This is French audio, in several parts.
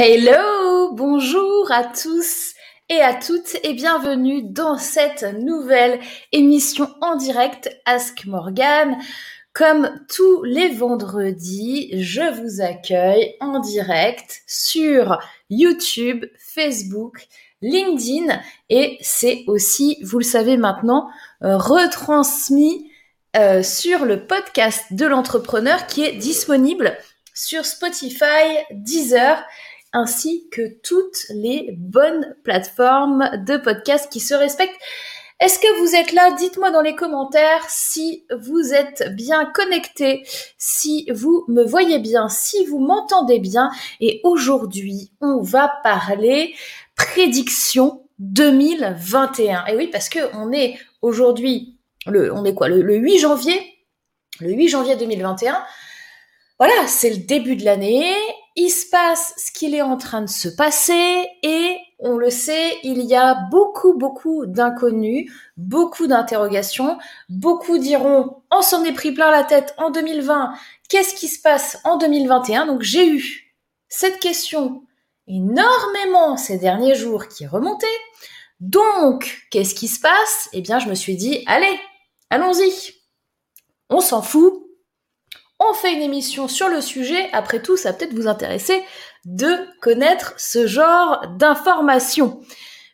Hello, bonjour à tous et à toutes et bienvenue dans cette nouvelle émission en direct Ask Morgan. Comme tous les vendredis, je vous accueille en direct sur YouTube, Facebook, LinkedIn et c'est aussi, vous le savez maintenant, euh, retransmis euh, sur le podcast de l'entrepreneur qui est disponible sur Spotify, Deezer ainsi que toutes les bonnes plateformes de podcast qui se respectent. Est-ce que vous êtes là? Dites-moi dans les commentaires si vous êtes bien connecté, si vous me voyez bien, si vous m'entendez bien. Et aujourd'hui, on va parler prédiction 2021. Et oui, parce que on est aujourd'hui, le, on est quoi? Le, le 8 janvier? Le 8 janvier 2021. Voilà, c'est le début de l'année il se passe ce qu'il est en train de se passer et on le sait, il y a beaucoup, beaucoup d'inconnus, beaucoup d'interrogations. Beaucoup diront, on s'en est pris plein la tête en 2020, qu'est-ce qui se passe en 2021 Donc j'ai eu cette question énormément ces derniers jours qui est remontée. Donc, qu'est-ce qui se passe? Eh bien, je me suis dit, allez, allons-y. On s'en fout, on fait une émission sur le sujet. Après tout, ça peut-être vous intéresser de connaître ce genre d'informations.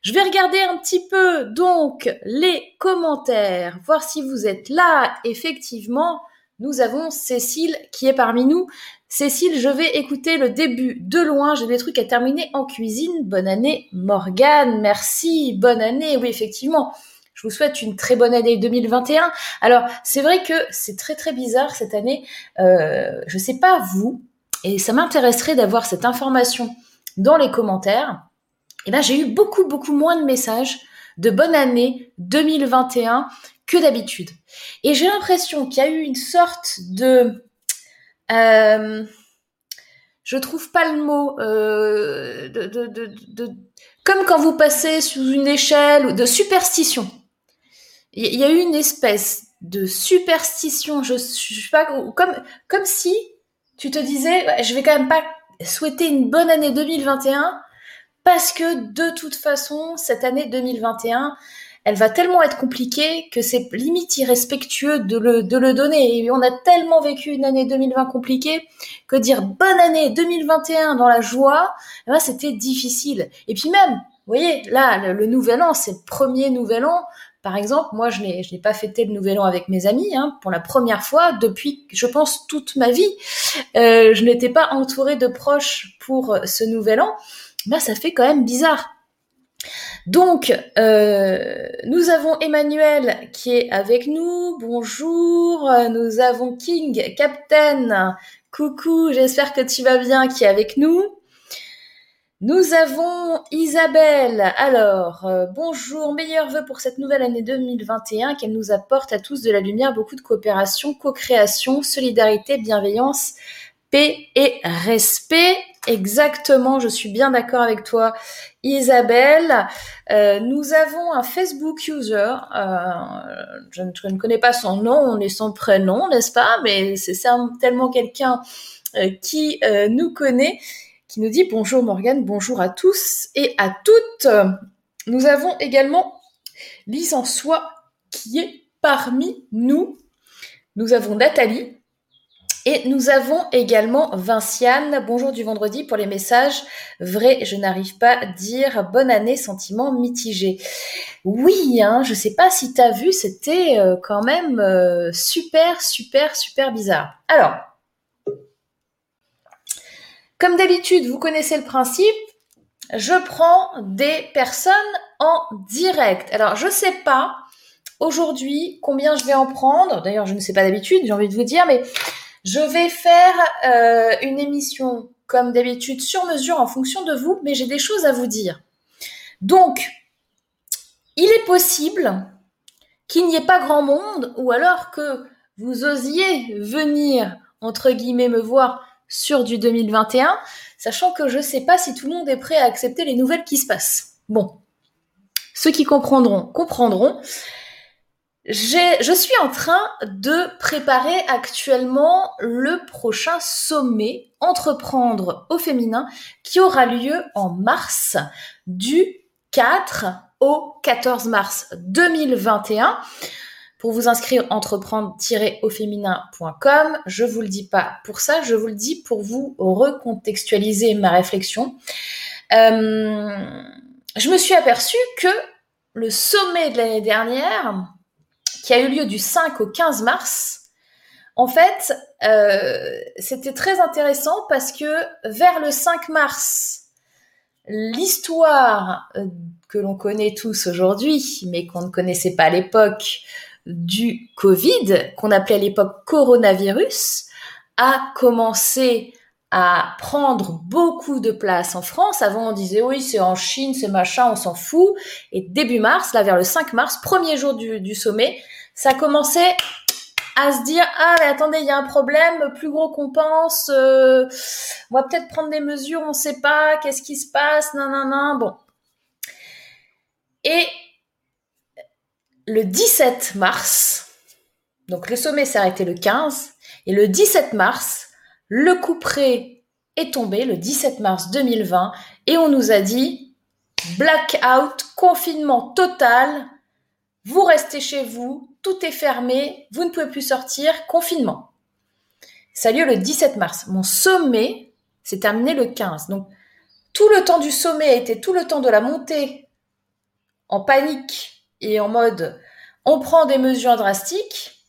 Je vais regarder un petit peu donc les commentaires, voir si vous êtes là. Effectivement, nous avons Cécile qui est parmi nous. Cécile, je vais écouter le début de loin. J'ai des trucs à terminer en cuisine. Bonne année, Morgane. Merci. Bonne année. Oui, effectivement. Je vous souhaite une très bonne année 2021. Alors, c'est vrai que c'est très très bizarre cette année. Euh, je sais pas vous, et ça m'intéresserait d'avoir cette information dans les commentaires. Et eh ben, j'ai eu beaucoup beaucoup moins de messages de bonne année 2021 que d'habitude. Et j'ai l'impression qu'il y a eu une sorte de euh, je trouve pas le mot euh, comme quand vous passez sous une échelle de superstition il y a eu une espèce de superstition, je, sais pas, comme, comme si tu te disais, je vais quand même pas souhaiter une bonne année 2021 parce que de toute façon, cette année 2021, elle va tellement être compliquée que c'est limite irrespectueux de le, de le donner. Et on a tellement vécu une année 2020 compliquée que dire bonne année 2021 dans la joie, eh ben, c'était difficile. Et puis même, vous voyez, là, le, le nouvel an, c'est le premier nouvel an. Par exemple, moi, je n'ai, je n'ai pas fêté le Nouvel An avec mes amis hein, pour la première fois depuis, je pense, toute ma vie. Euh, je n'étais pas entourée de proches pour ce Nouvel An. Ben, ça fait quand même bizarre. Donc, euh, nous avons Emmanuel qui est avec nous. Bonjour. Nous avons King, Captain. Coucou, j'espère que tu vas bien, qui est avec nous. Nous avons Isabelle. Alors, euh, bonjour, meilleurs vœux pour cette nouvelle année 2021, qu'elle nous apporte à tous de la lumière, beaucoup de coopération, co-création, solidarité, bienveillance, paix et respect. Exactement, je suis bien d'accord avec toi, Isabelle. Euh, nous avons un Facebook user. Euh, je, ne, connais pas son nom est son prénom, n'est-ce pas? Mais c'est tellement quelqu'un qui nous connaît nous dit bonjour Morgane, bonjour à tous et à toutes. Nous avons également Lise en soi qui est parmi nous. Nous avons Nathalie et nous avons également Vinciane. Bonjour du vendredi pour les messages. Vrai, je n'arrive pas à dire bonne année, sentiment mitigé. Oui, hein, je sais pas si tu as vu, c'était euh, quand même euh, super, super, super bizarre. Alors, comme d'habitude, vous connaissez le principe. Je prends des personnes en direct. Alors, je sais pas aujourd'hui combien je vais en prendre. D'ailleurs, je ne sais pas d'habitude, j'ai envie de vous dire, mais je vais faire euh, une émission comme d'habitude sur mesure en fonction de vous, mais j'ai des choses à vous dire. Donc, il est possible qu'il n'y ait pas grand monde, ou alors que vous osiez venir, entre guillemets, me voir sur du 2021, sachant que je ne sais pas si tout le monde est prêt à accepter les nouvelles qui se passent. Bon, ceux qui comprendront, comprendront. je suis en train de préparer actuellement le prochain sommet Entreprendre au féminin qui aura lieu en mars du 4 au 14 mars 2021. Pour vous inscrire, entreprendre-au féminin.com. Je vous le dis pas pour ça, je vous le dis pour vous recontextualiser ma réflexion. Euh, je me suis aperçue que le sommet de l'année dernière, qui a eu lieu du 5 au 15 mars, en fait, euh, c'était très intéressant parce que vers le 5 mars, l'histoire euh, que l'on connaît tous aujourd'hui, mais qu'on ne connaissait pas à l'époque, du Covid, qu'on appelait à l'époque coronavirus, a commencé à prendre beaucoup de place en France. Avant, on disait oui, c'est en Chine, c'est machin, on s'en fout. Et début mars, là, vers le 5 mars, premier jour du, sommet, ça commençait à se dire ah mais attendez il y a un problème plus gros qu'on pense euh, on va peut-être prendre des mesures on sait pas qu'est-ce qui se passe non non non bon et le 17 mars donc le sommet s'est arrêté le 15 et le 17 mars le coup près est tombé le 17 mars 2020 et on nous a dit blackout, confinement total, vous restez chez vous, tout est fermé, vous ne pouvez plus sortir, confinement. Ça a lieu le 17 mars. Mon sommet s'est terminé le 15. Donc tout le temps du sommet a été tout le temps de la montée en panique et en mode on prend des mesures drastiques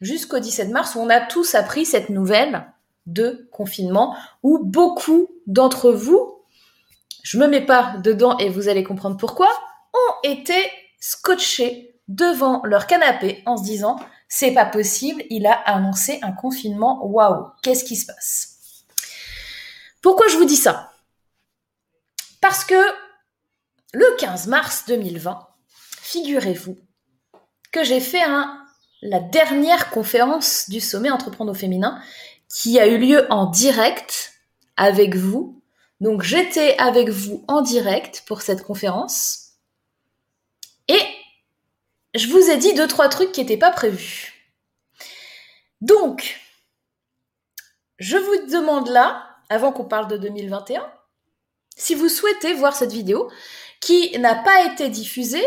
jusqu'au 17 mars où on a tous appris cette nouvelle de confinement où beaucoup d'entre vous, je me mets pas dedans et vous allez comprendre pourquoi, ont été scotchés devant leur canapé en se disant c'est pas possible, il a annoncé un confinement, waouh, qu'est-ce qui se passe? Pourquoi je vous dis ça? Parce que le 15 mars 2020, figurez-vous que j'ai fait la dernière conférence du sommet Entreprendre au féminin qui a eu lieu en direct avec vous. Donc j'étais avec vous en direct pour cette conférence. Et je vous ai dit deux, trois trucs qui n'étaient pas prévus. Donc, je vous demande là, avant qu'on parle de 2021, si vous souhaitez voir cette vidéo qui n'a pas été diffusée,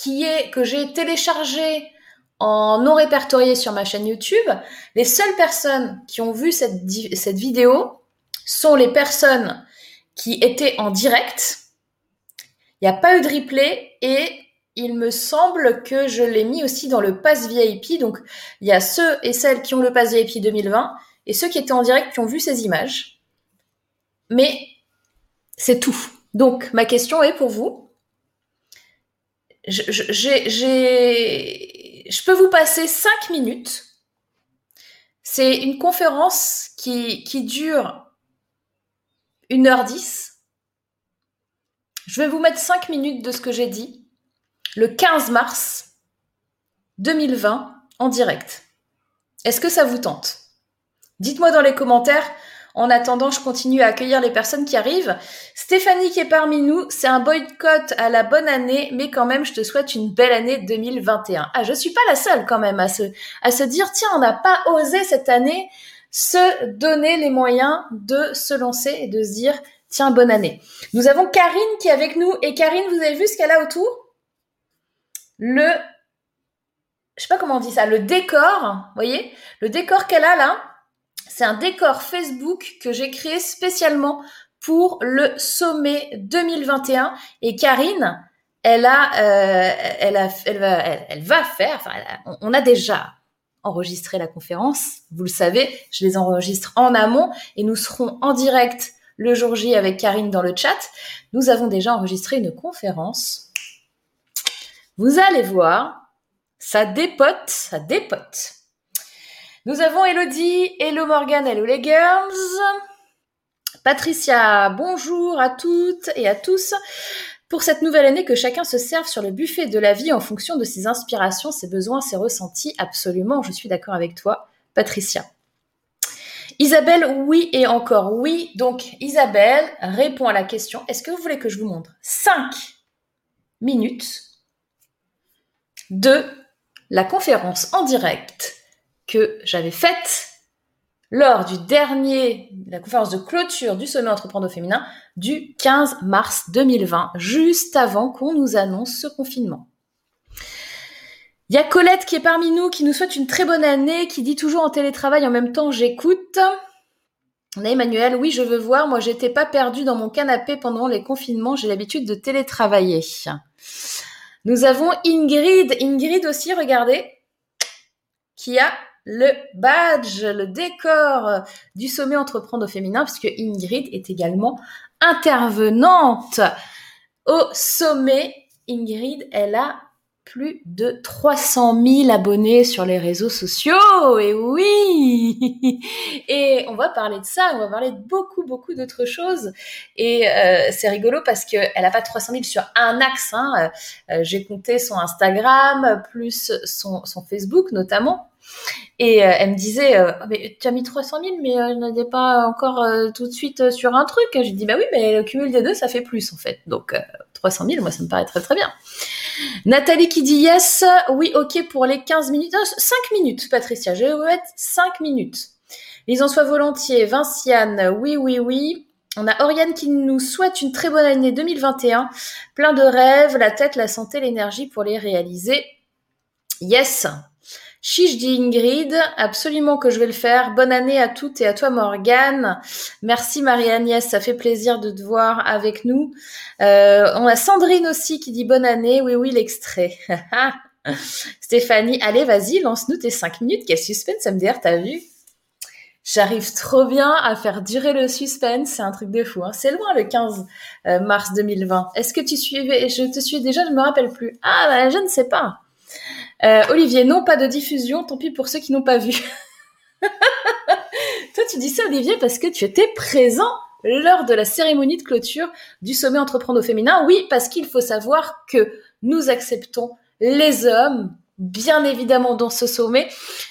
qui est que j'ai téléchargée en non répertorié sur ma chaîne YouTube. Les seules personnes qui ont vu cette, cette vidéo sont les personnes qui étaient en direct. Il n'y a pas eu de replay et il me semble que je l'ai mis aussi dans le pass VIP. Donc, il y a ceux et celles qui ont le pass VIP 2020 et ceux qui étaient en direct qui ont vu ces images. Mais c'est tout. Donc, ma question est pour vous. Je peux vous passer 5 minutes. C'est une conférence qui dure 1h10. Je vais vous mettre 5 minutes de ce que j'ai dit le 15 mars 2020 en direct. Est-ce que ça vous tente? Dites-moi dans les commentaires en attendant, je continue à accueillir les personnes qui arrivent. Stéphanie qui est parmi nous, c'est un boycott à la bonne année, mais quand même, je te souhaite une belle année 2021. Ah, je suis pas la seule quand même à se, dire, tiens, on n'a pas osé cette année se donner les moyens de se lancer et de se dire, tiens, bonne année. Nous avons Karine qui est avec nous. Et Karine, vous avez vu ce qu'elle a autour? Le, je sais pas comment on dit ça, le décor, voyez? Le décor qu'elle a là, c'est un décor Facebook que j'ai créé spécialement pour le sommet 2021. Et Karine, elle a, euh, elle a, elle va, elle, va faire. Enfin, on a déjà enregistré la conférence. Vous le savez, je les enregistre en amont et nous serons en direct le jour J avec Karine dans le chat. Nous avons déjà enregistré une conférence. Vous allez voir, ça dépote, ça dépote. Nous avons Elodie, Hello Morgan, Hello les girls. Patricia, bonjour à toutes et à tous. Pour cette nouvelle année, que chacun se serve sur le buffet de la vie en fonction de ses inspirations, ses besoins, ses ressentis. Absolument, je suis d'accord avec toi, Patricia. Isabelle, oui et encore oui. Donc, Isabelle répond à la question, est-ce que vous voulez que je vous montre 5 minutes de la conférence en direct que j'avais faite lors du dernier, la conférence de clôture du sommet entreprendre féminin du 15 mars 2020, juste avant qu'on nous annonce ce confinement. Il y a Colette qui est parmi nous, qui nous souhaite une très bonne année, qui dit toujours en télétravail en même temps j'écoute. On a Emmanuel, oui, je veux voir. Moi, j'étais pas perdue dans mon canapé pendant les confinements. J'ai l'habitude de télétravailler. Nous avons Ingrid. Ingrid aussi, regardez, qui a le badge, le décor du sommet entreprendre au féminin, puisque Ingrid est également intervenante au sommet. Ingrid, elle a plus de 300 000 abonnés sur les réseaux sociaux. Et oui Et on va parler de ça, on va parler de beaucoup, beaucoup d'autres choses. Et euh, c'est rigolo parce qu'elle n'a pas 300 000 sur un axe. Hein. Euh, j'ai compté son Instagram, plus son, Facebook notamment. Et euh, elle me disait, euh, mais tu as mis 300 000, mais je n'étais pas encore tout de suite sur un truc. J'ai dit, bah oui, mais le cumul des deux, ça fait plus en fait. Donc 300 000, moi, ça me paraît très très bien. Nathalie qui dit yes, oui, ok pour les 15 minutes. 5 minutes, Patricia, je vais mettre 5 minutes. Ils en soient volontiers. Vinciane, oui, oui, oui. On a Oriane qui nous souhaite une très bonne année 2021. Plein de rêves, la tête, la santé, l'énergie pour les réaliser. Yes. Chiche dit Ingrid, absolument que je vais le faire. Bonne année à toutes et à toi Morgane. Merci Marie-Agnès, ça fait plaisir de te voir avec nous. Euh, on a Sandrine aussi qui dit bonne année. Oui, oui, l'extrait. Stéphanie, allez, vas-y, lance-nous tes cinq minutes. Quel suspense, MDR, t'as vu? J'arrive trop bien à faire durer le suspense, c'est un truc de fou. Hein. C'est loin le 15 euh, mars 2020. Est-ce que tu suivais? Je te suis déjà, je me rappelle plus. Ah, bah, je ne sais pas. Euh, Olivier, non, pas de diffusion, tant pis pour ceux qui n'ont pas vu. Toi, tu dis ça, Olivier, parce que tu étais présent lors de la cérémonie de clôture du sommet entreprendre au féminin. Oui, parce qu'il faut savoir que nous acceptons les hommes, bien évidemment, dans ce sommet,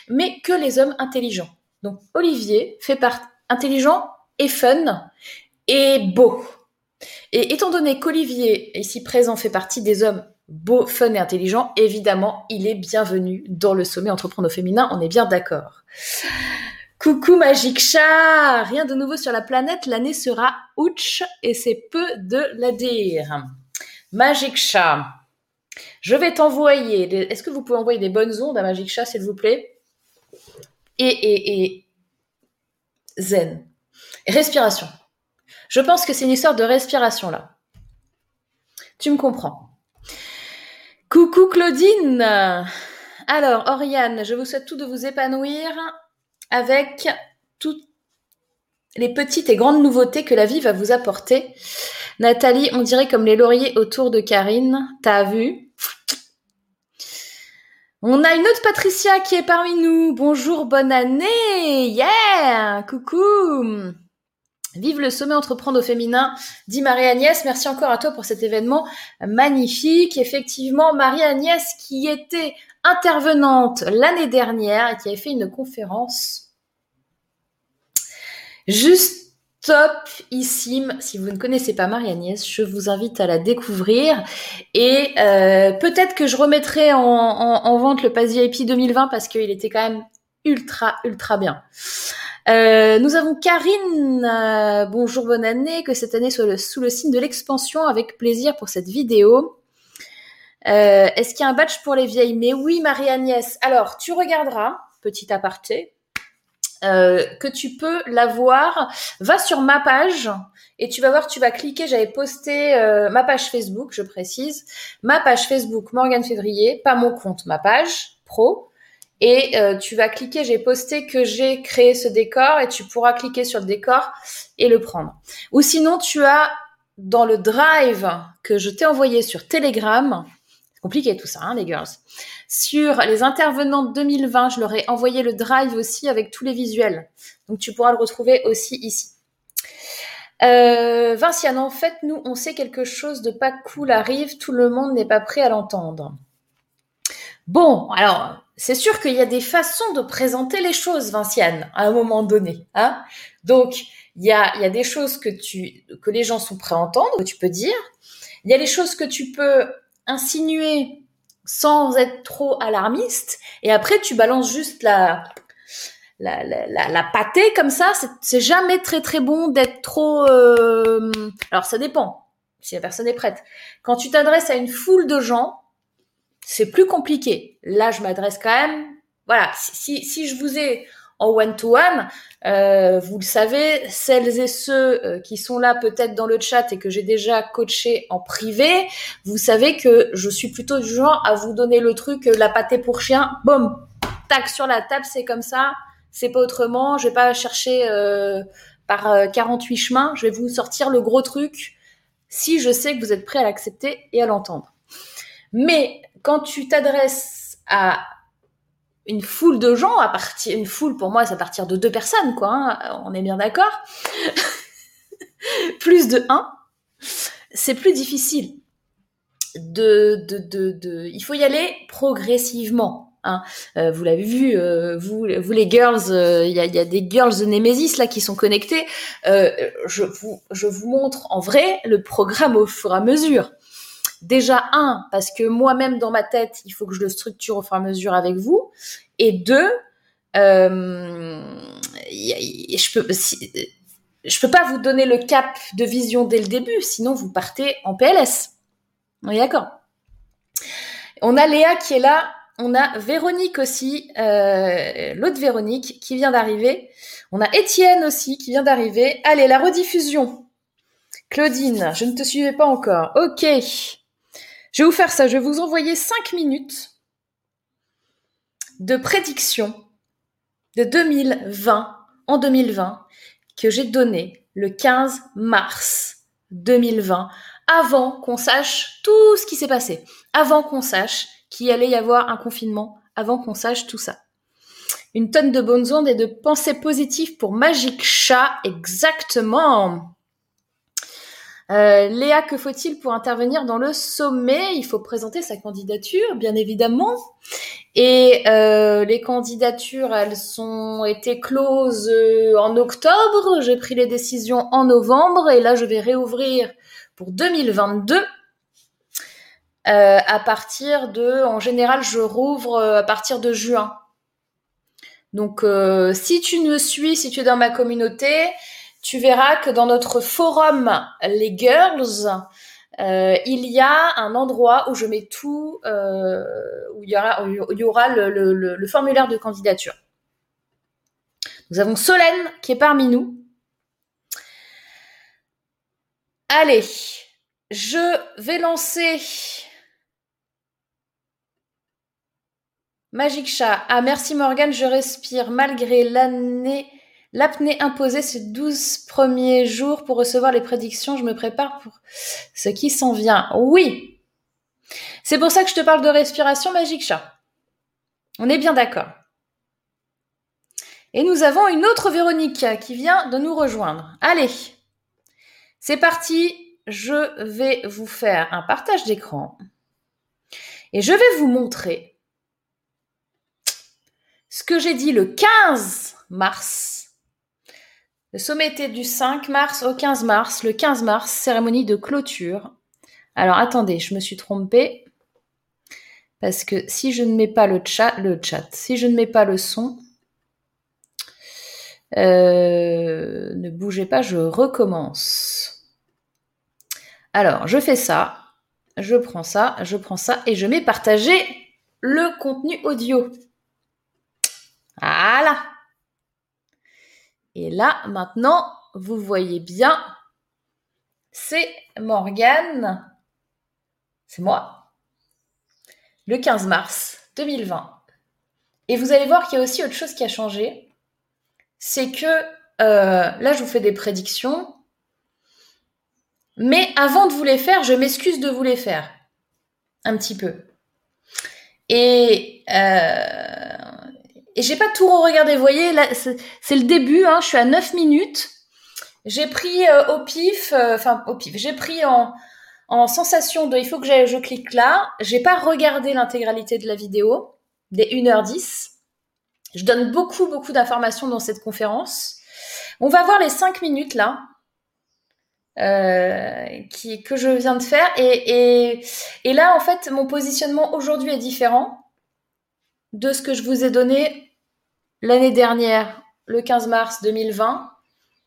mais que les hommes intelligents. Donc, Olivier fait partie intelligent et fun et beau. Et étant donné qu'Olivier, ici présent, fait partie des hommes beau, fun et intelligent, évidemment, il est bienvenu dans le sommet entreprendre au féminin, on est bien d'accord. Coucou Magic Chat Rien de nouveau sur la planète, l'année sera ouch et c'est peu de la dire. Magic Chat, je vais t'envoyer, est-ce que vous pouvez envoyer des bonnes ondes à Magic Chat s'il vous plaît? Et, et, et zen. Respiration. Je pense que c'est une histoire de respiration là. Tu me comprends. Coucou Claudine. Alors, Oriane, je vous souhaite tout de vous épanouir avec toutes les petites et grandes nouveautés que la vie va vous apporter. Nathalie, on dirait comme les lauriers autour de Karine. T'as vu? On a une autre Patricia qui est parmi nous. Bonjour, bonne année. Yeah Coucou Vive le sommet entreprendre au féminin, dit Marie-Agnès. Merci encore à toi pour cet événement magnifique. Effectivement, Marie-Agnès qui était intervenante l'année dernière et qui avait fait une conférence juste topissime. Si vous ne connaissez pas Marie-Agnès, je vous invite à la découvrir. Et euh, peut-être que je remettrai en, en vente le Pass VIP 2020 parce qu'il était quand même ultra, ultra bien. Euh, nous avons Karine, euh, bonjour, bonne année, que cette année soit sous le signe de l'expansion, avec plaisir pour cette vidéo. Euh, est-ce qu'il y a un badge pour les vieilles? Mais oui, Marie-Agnès. Alors, tu regarderas, petit aparté, que tu peux l'avoir. Va sur ma page et tu vas voir, tu vas cliquer. J'avais posté ma page Facebook, je précise, ma page Facebook Morgane Février, pas mon compte, ma page pro et euh, tu vas cliquer, j'ai posté que j'ai créé ce décor et tu pourras cliquer sur le décor et le prendre. Ou sinon, tu as dans le drive que je t'ai envoyé sur Telegram, c'est compliqué tout ça, hein, les girls. Sur les intervenants 2020, je leur ai envoyé le drive aussi avec tous les visuels. Donc tu pourras le retrouver aussi ici. Euh, Vinciane, en fait, nous, on sait quelque chose de pas cool arrive, tout le monde n'est pas prêt à l'entendre. Bon, alors, c'est sûr qu'il y a des façons de présenter les choses, Vinciane, à un moment donné. Hein Donc, il y a, y a des choses que, tu, que les gens sont prêts à entendre, que tu peux dire. Il y a les choses que tu peux insinuer sans être trop alarmiste. Et après, tu balances juste la, la, la, la, pâtée comme ça. C'est jamais très très bon d'être trop. Euh... Alors ça dépend si la personne est prête. Quand tu t'adresses à une foule de gens, c'est plus compliqué. Là, je m'adresse quand même. Voilà, si, si je vous ai en one-to-one. Euh, vous le savez, celles et ceux euh, qui sont là peut-être dans le chat et que j'ai déjà coaché en privé, vous savez que je suis plutôt du genre à vous donner le truc, euh, la pâtée pour chien, boum, tac sur la table, c'est comme ça, c'est pas autrement, je vais pas chercher par 48 chemins, je vais vous sortir le gros truc si je sais que vous êtes prêt à l'accepter et à l'entendre. Mais quand tu t'adresses à une foule de gens à partir une foule pour moi c'est à partir de deux personnes quoi hein, on est bien d'accord plus de un c'est plus difficile de, de, de, il faut y aller progressivement hein. Euh, vous l'avez vu euh, vous vous les girls euh, il y, a, y, a, des girls de Nemesis là qui sont connectées je vous je vous montre en vrai le programme au fur et à mesure Déjà, un, parce que moi-même dans ma tête, il faut que je le structure au fur et à mesure avec vous. Et deux, euh, je peux, peux pas vous donner le cap de vision dès le début, sinon vous partez en PLS. On est d'accord? On a Léa qui est là. On a Véronique aussi, euh, l'autre Véronique qui vient d'arriver. On a Étienne aussi qui vient d'arriver. Allez, la rediffusion. Claudine, je ne te suivais pas encore. Ok. Je vais vous faire ça. Je vais vous envoyer 5 minutes de prédiction de 2020 en 2020 que j'ai donné le 15 mars 2020 avant qu'on sache tout ce qui s'est passé, avant qu'on sache qu'il allait y avoir un confinement, avant qu'on sache tout ça. Une tonne de bonnes ondes et de pensées positives pour Magic Chat, exactement. Euh, Léa, que faut-il pour intervenir dans le sommet? Il faut présenter sa candidature, bien évidemment. Et euh, les candidatures, elles sont été closes euh, en octobre. J'ai pris les décisions en novembre et là, je vais réouvrir pour 2022. Euh, à partir de, en général, je rouvre à partir de juin. Donc, si tu me suis, si tu es dans ma communauté, tu verras que dans notre forum Les Girls, euh, il y a un endroit où je mets tout, euh, où il y aura, le, formulaire de candidature. Nous avons Solène qui est parmi nous. Allez, je vais lancer Magic Chat. Ah merci Morgane, je respire malgré l'année L'apnée imposée ces 12 premiers jours pour recevoir les prédictions. Je me prépare pour ce qui s'en vient. Oui. C'est pour ça que je te parle de respiration magique chat. On est bien d'accord. Et nous avons une autre Véronique qui vient de nous rejoindre. Allez. C'est parti. Je vais vous faire un partage d'écran. Et je vais vous montrer ce que j'ai dit le 15 mars le sommet était du 5 mars au 15 mars. Le 15 mars, cérémonie de clôture. Alors attendez, je me suis trompée. Parce que si je ne mets pas le chat, le chat, si je ne mets pas le son, euh, ne bougez pas, je recommence. Alors, je fais ça, je prends ça, je prends ça et je mets partager le contenu audio. Voilà. Et là, maintenant, vous voyez bien, c'est Morgane, c'est moi, le 15 mars 2020. Et vous allez voir qu'il y a aussi autre chose qui a changé, c'est que euh, là, je vous fais des prédictions, mais avant de vous les faire, je m'excuse de vous les faire, un petit peu. Et euh, et j'ai pas tout regardé. Vous voyez, c'est le début. Hein, je suis à 9 minutes. J'ai pris euh, au pif, euh, enfin au pif. J'ai pris en, en sensation de, il faut que je clique là. J'ai pas regardé l'intégralité de la vidéo des 1h10. Je donne beaucoup, beaucoup d'informations dans cette conférence. On va voir les 5 minutes là. qui, que je viens de faire. Et, et là, en fait, mon positionnement aujourd'hui est différent de ce que je vous ai donné l'année dernière, le 15 mars 2020,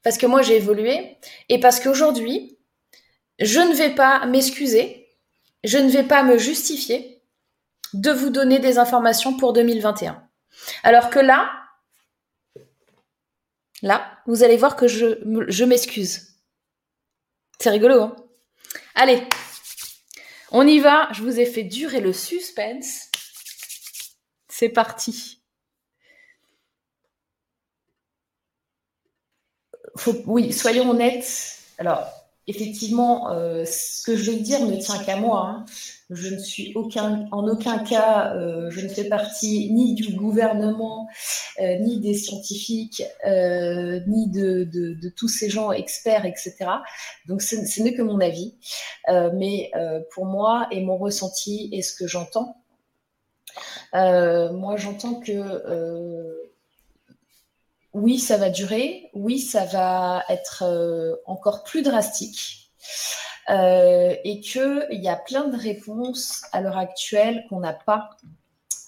parce que moi j'ai évolué et parce qu'aujourd'hui, je ne vais pas m'excuser, je ne vais pas me justifier de vous donner des informations pour 2021. Alors que là, là, vous allez voir que je, je m'excuse. C'est rigolo, hein Allez, on y va. Je vous ai fait durer le suspense. C'est parti. Oui, soyons honnêtes. Alors, effectivement, euh, ce que je vais dire ne tient qu'à moi. Hein. Je ne suis aucun, en aucun cas, euh, je ne fais partie ni du gouvernement, euh, ni des scientifiques, ni de, tous ces gens experts, etc. Donc, ce n'est que mon avis. mais pour moi, et mon ressenti, et ce que j'entends, moi, j'entends que oui, ça va durer, oui, ça va être euh, encore plus drastique. Euh, et qu'il y a plein de réponses à l'heure actuelle qu'on n'a pas.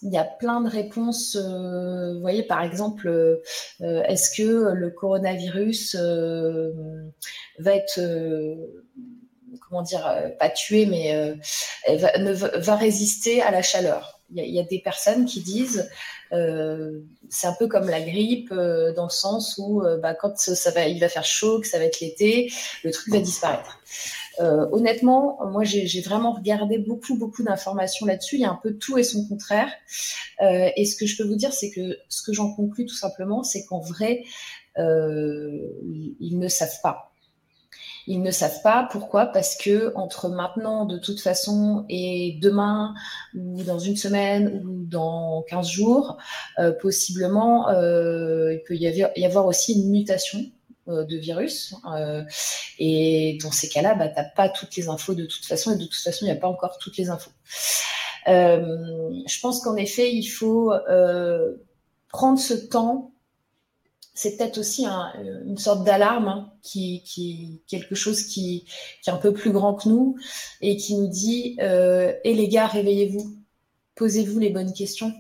Il y a plein de réponses. Euh, vous voyez, par exemple, est-ce que le coronavirus va être, comment dire, pas tué, mais va, résister à la chaleur? Il y, a des personnes qui disent c'est un peu comme la grippe euh, dans le sens où euh, bah, quand il va faire chaud, que ça va être l'été, le truc va disparaître. honnêtement, moi j'ai vraiment regardé beaucoup beaucoup d'informations là-dessus. Il y a un peu tout et son contraire. et ce que je peux vous dire, c'est que ce que j'en conclus tout simplement, c'est qu'en vrai, ils ne savent pas. Ils ne savent pas pourquoi parce que entre maintenant de toute façon et demain ou dans une semaine ou dans 15 jours, euh, possiblement euh, il peut y avoir, aussi une mutation euh, de virus. et dans ces cas-là, bah, tu n'as pas toutes les infos de toute façon et de toute façon, il n'y a pas encore toutes les infos. je pense qu'en effet, il faut prendre ce temps c'est peut-être aussi une sorte d'alarme hein, qui, quelque chose qui, est un peu plus grand que nous et qui nous dit euh, les gars réveillez-vous posez-vous les bonnes questions.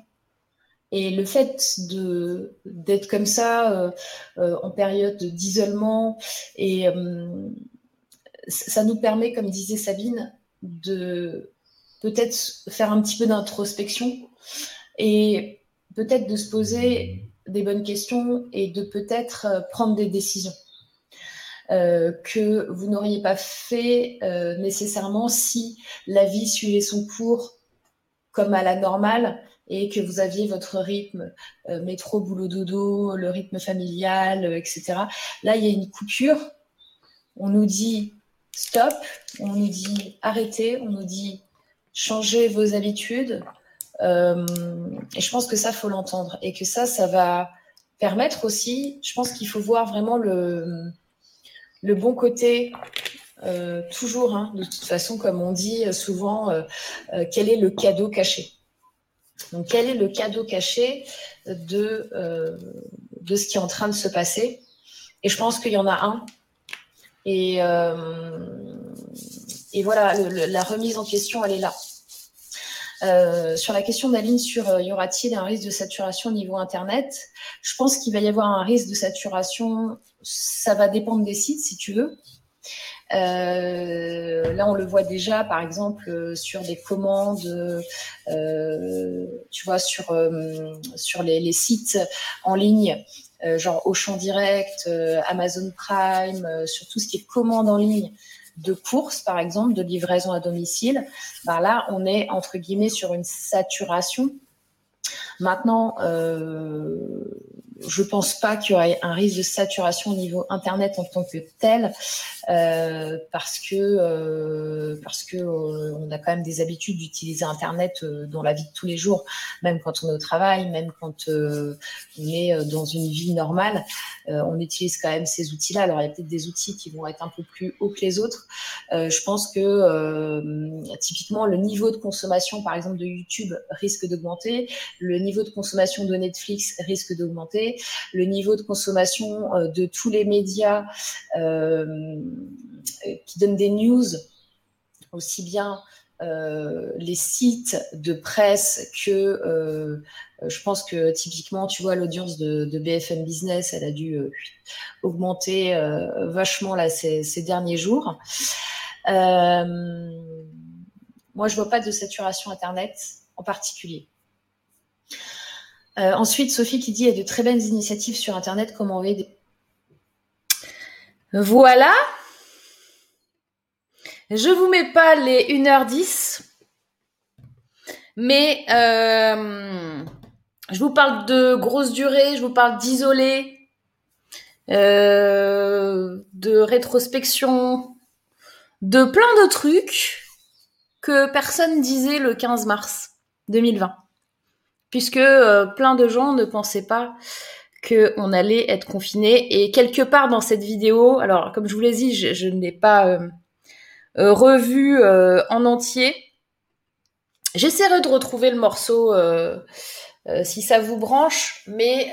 Et le fait de d'être comme ça euh, euh, en période d'isolement et ça nous permet comme disait Sabine de peut-être faire un petit peu d'introspection et peut-être de se poser des bonnes questions et de peut-être euh, prendre des décisions euh, que vous n'auriez pas fait euh, nécessairement si la vie suivait son cours comme à la normale et que vous aviez votre rythme métro, boulot, dodo, le rythme familial, etc. Là, il y a une coupure. On nous dit stop, on nous dit arrêtez, on nous dit changez vos habitudes, euh, et je pense que ça, faut l'entendre. Et que ça, ça va permettre aussi, je pense qu'il faut voir vraiment le, bon côté euh, toujours, hein, de toute façon, comme on dit souvent, euh, quel est le cadeau caché? Donc, quel est le cadeau caché de, de ce qui est en train de se passer? Et je pense qu'il y en a un. Et, et voilà, la remise en question, elle est là. Euh, sur la question d'Aline sur euh, y aura-t-il un risque de saturation au niveau Internet, je pense qu'il va y avoir un risque de saturation. Ça va dépendre des sites, si tu veux. Euh, là, on le voit déjà, par exemple, sur des commandes, tu vois, sur, les, sites en ligne, genre Auchan Direct, Amazon Prime, sur tout ce qui est commande en ligne de course, par exemple, de livraison à domicile, ben là, on est entre guillemets sur une saturation. Maintenant, euh, je pense pas qu'il y aurait un risque de saturation au niveau Internet en tant que tel, euh, parce que euh, parce que euh, on a quand même des habitudes d'utiliser Internet dans la vie de tous les jours, même quand on est au travail, même quand on est dans une vie normale, on utilise quand même ces outils-là. Alors il y a peut-être des outils qui vont être un peu plus hauts que les autres. je pense que typiquement le niveau de consommation, par exemple, de YouTube risque d'augmenter, le niveau de consommation de Netflix risque d'augmenter le niveau de consommation euh, de tous les médias euh, qui donne des news aussi bien euh, les sites de presse que euh, je pense que typiquement, tu vois, l'audience de, BFM Business, elle a dû euh, augmenter vachement là ces, derniers jours. moi, je vois pas de saturation Internet en particulier. ensuite, Sophie qui dit il y a de très belles initiatives sur Internet, comment aider? Voilà, je vous mets pas les 1h10, mais euh, je vous parle de grosse durée, je vous parle d'isolé, euh, de rétrospection, de plein de trucs que personne disait le 15 mars 2020. Puisque euh, plein de gens ne pensaient pas qu'on allait être confiné. Et quelque part dans cette vidéo, alors comme je vous l'ai dit, je, je n'ai pas revue euh, en entier. J'essaierai de retrouver le morceau euh, si ça vous branche, mais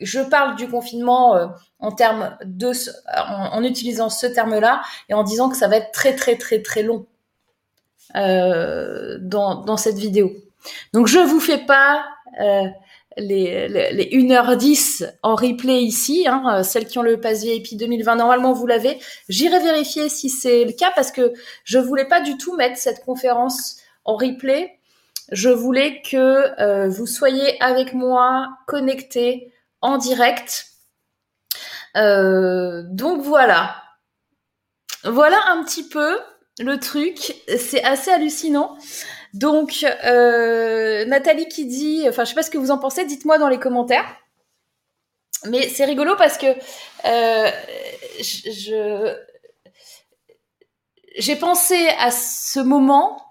je parle du confinement en termes de en, utilisant ce terme-là et en disant que ça va être très très très très long dans, dans cette vidéo. Donc je vous fais pas les, les, 1h10 en replay ici, hein, euh, celles qui ont le pass VIP 2020, normalement vous l'avez. J'irai vérifier si c'est le cas parce que je voulais pas du tout mettre cette conférence en replay. Je voulais que euh, vous soyez avec moi connectés en direct. Euh, donc voilà. Voilà un petit peu le truc. C'est assez hallucinant. Donc, euh, Nathalie qui dit, enfin, je sais pas ce que vous en pensez, dites-moi dans les commentaires. Mais c'est rigolo parce que euh, j'ai pensé à ce moment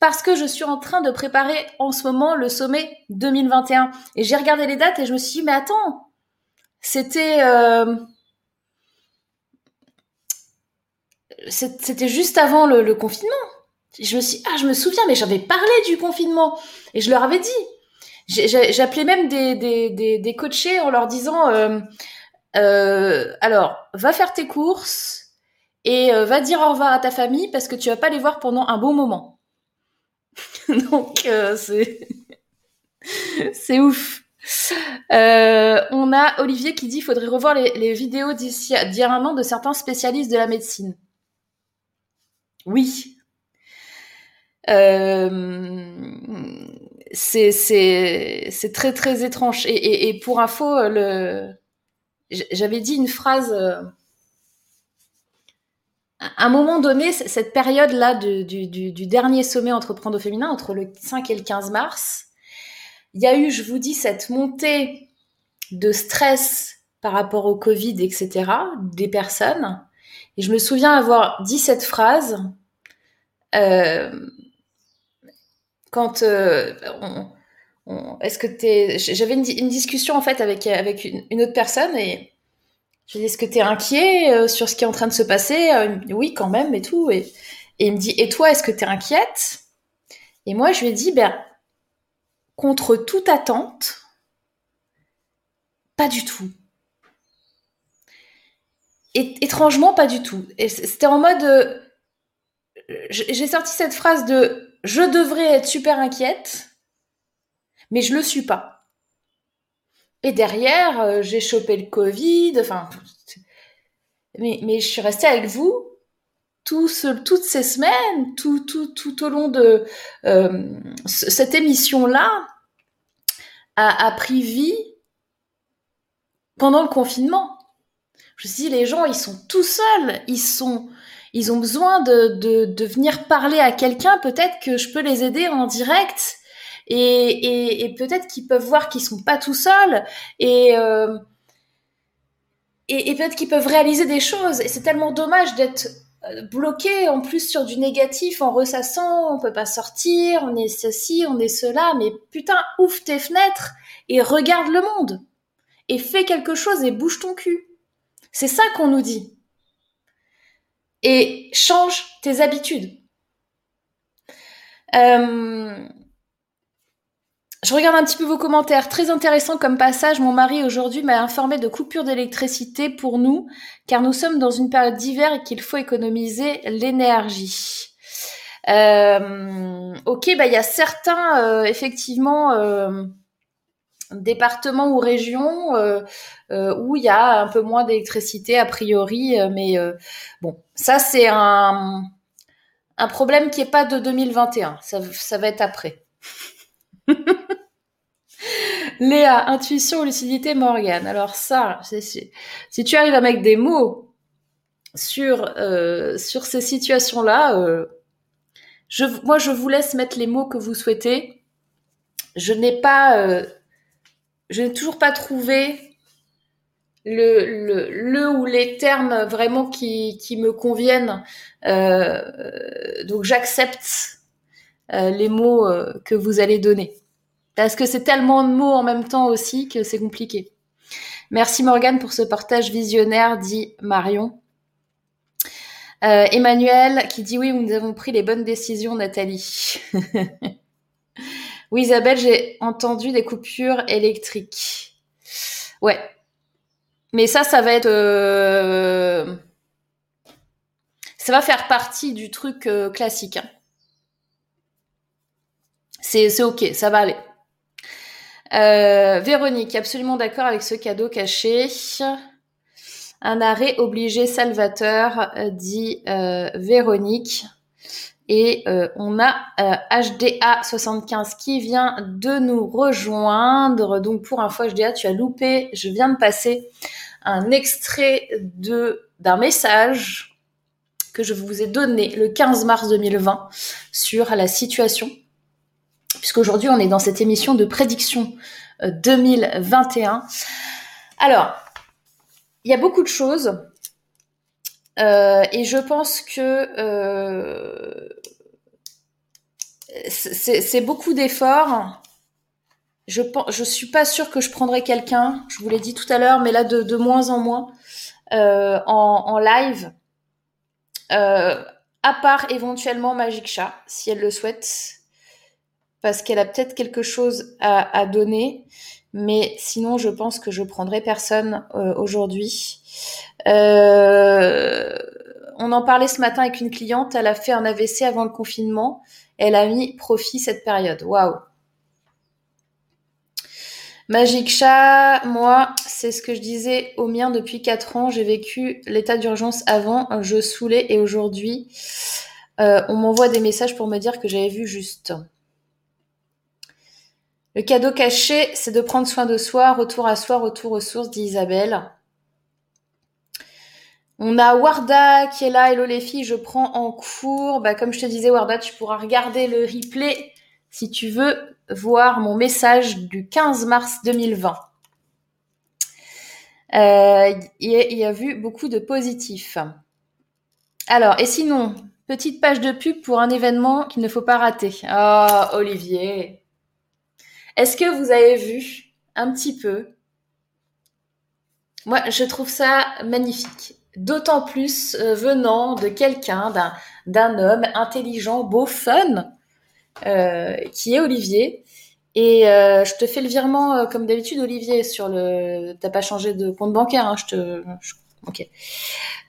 parce que je suis en train de préparer en ce moment le sommet 2021 et j'ai regardé les dates et je me suis dit mais attends c'était euh, c'était juste avant le confinement je me suis, ah, je me souviens, mais j'avais parlé du confinement et je leur avais dit. J'appelais même des, des, des, des, coachés en leur disant, euh, euh, alors, va faire tes courses et euh, va dire au revoir à ta famille parce que tu vas pas les voir pendant un bon moment. Donc, c'est, c'est ouf. On a Olivier qui dit faudrait revoir les, vidéos d'ici d'hier un an de certains spécialistes de la médecine. Oui, c'est très très étrange. Et, et, et, pour info, le j'avais dit une phrase. Euh, à un moment donné, cette période-là du, du, du, dernier sommet entreprendre au féminin, entre le 5 et le 15 mars, il y a eu, je vous dis, cette montée de stress par rapport au Covid, etc., des personnes. Et je me souviens avoir dit cette phrase. Euh, quand euh, est-ce que t'es j'avais une, discussion en fait avec avec une, autre personne et je lui dis est-ce que t'es inquiet euh, sur ce qui est en train de se passer euh, oui quand même et tout et, et il me dit et toi est-ce que t'es inquiète? Et moi je lui ai dit ben contre toute attente pas du tout. Et, étrangement pas du tout. Et c'était en mode j'ai sorti cette phrase de je devrais être super inquiète, mais je le suis pas. Et derrière, euh, j'ai chopé le Covid, enfin, mais, mais je suis restée avec vous tout toutes ces semaines, tout, tout, tout au long de euh, cette émission-là, a, a pris vie pendant le confinement. Je me suis dit, les gens, ils sont tout seuls, ils sont, ils ont besoin de, de, venir parler à quelqu'un, peut-être que je peux les aider en direct. Et, et, et peut-être qu'ils peuvent voir qu'ils sont pas tout seuls. Et, euh, et, et peut-être qu'ils peuvent réaliser des choses. Et c'est tellement dommage d'être euh, bloqué en plus sur du négatif en ressassant, on peut pas sortir, on est ceci, on est cela, mais putain, ouvre tes fenêtres et regarde le monde. Et fais quelque chose et bouge ton cul. C'est ça qu'on nous dit et change tes habitudes. Euh, Je regarde un petit peu vos commentaires. Très intéressant comme passage. Mon mari aujourd'hui m'a informé de coupure d'électricité pour nous, car nous sommes dans une période d'hiver et qu'il faut économiser l'énergie. Euh, ok, bah il y a certains euh, effectivement euh, départements ou régions où il y a un peu moins d'électricité a priori, mais bon, ça c'est un un problème qui est pas de 2021. Ça, ça va être après. Léa, intuition, lucidité, Morgane. Alors ça, si tu arrives à mettre des mots sur euh, sur ces situations-là, euh, je, moi je vous laisse mettre les mots que vous souhaitez. Je n'ai pas, euh, je n'ai toujours pas trouvé le, ou les termes vraiment qui, me conviennent. donc j'accepte les mots que vous allez donner. Parce que c'est tellement de mots en même temps aussi que c'est compliqué. Merci Morgane pour ce partage visionnaire, dit Marion. Euh, Emmanuel qui dit oui, nous avons pris les bonnes décisions, Nathalie. oui, Isabelle, j'ai entendu des coupures électriques. Ouais. Mais ça, ça va être... Euh, ça va faire partie du truc euh, classique. Hein. C'est ok, ça va aller. Euh, Véronique, absolument d'accord avec ce cadeau caché. Un arrêt obligé salvateur, dit Véronique. Et on a HDA75 qui vient de nous rejoindre. Donc pour info HDA, tu as loupé. Je viens de passer un extrait de d'un message que je vous ai donné le 15 mars 2020 sur la situation puisqu'aujourd'hui on est dans cette émission de prédiction 2021. Euh, Alors, il y a beaucoup de choses euh, et je pense que euh, c'est beaucoup d'efforts. Je ne suis pas sûre que je prendrai quelqu'un, je vous l'ai dit tout à l'heure, mais là de, moins en moins en, en, live. à part éventuellement Magic Chat, si elle le souhaite parce qu'elle a peut-être quelque chose à, donner. Mais sinon, je pense que je prendrai personne euh, aujourd'hui. Euh, on en parlait ce matin avec une cliente. Elle a fait un AVC avant le confinement. Elle a mis profit cette période. Waouh. Magic Chat, moi, c'est ce que je disais au mien depuis 4 ans. J'ai vécu l'état d'urgence avant, je saoulais et aujourd'hui, euh, on m'envoie des messages pour me dire que j'avais vu juste. Le cadeau caché, c'est de prendre soin de soi, retour à soi, retour aux sources, dit Isabelle. On a Warda qui est là. Hello les filles, je prends en cours. Bah, comme je te disais, Warda, tu pourras regarder le replay si tu veux voir mon message du 15 mars 2020. Euh, il, y a, vu beaucoup de positifs. Alors, et sinon, petite page de pub pour un événement qu'il ne faut pas rater. Ah, Olivier. Est-ce que vous avez vu un petit peu? Moi, je trouve ça magnifique. D'autant plus euh, venant de quelqu'un, d'un, homme intelligent, beau, fun, euh, qui est Olivier. Et euh, je te fais le virement comme d'habitude, Olivier, sur le. T'as pas changé de compte bancaire, hein, je te. Ok.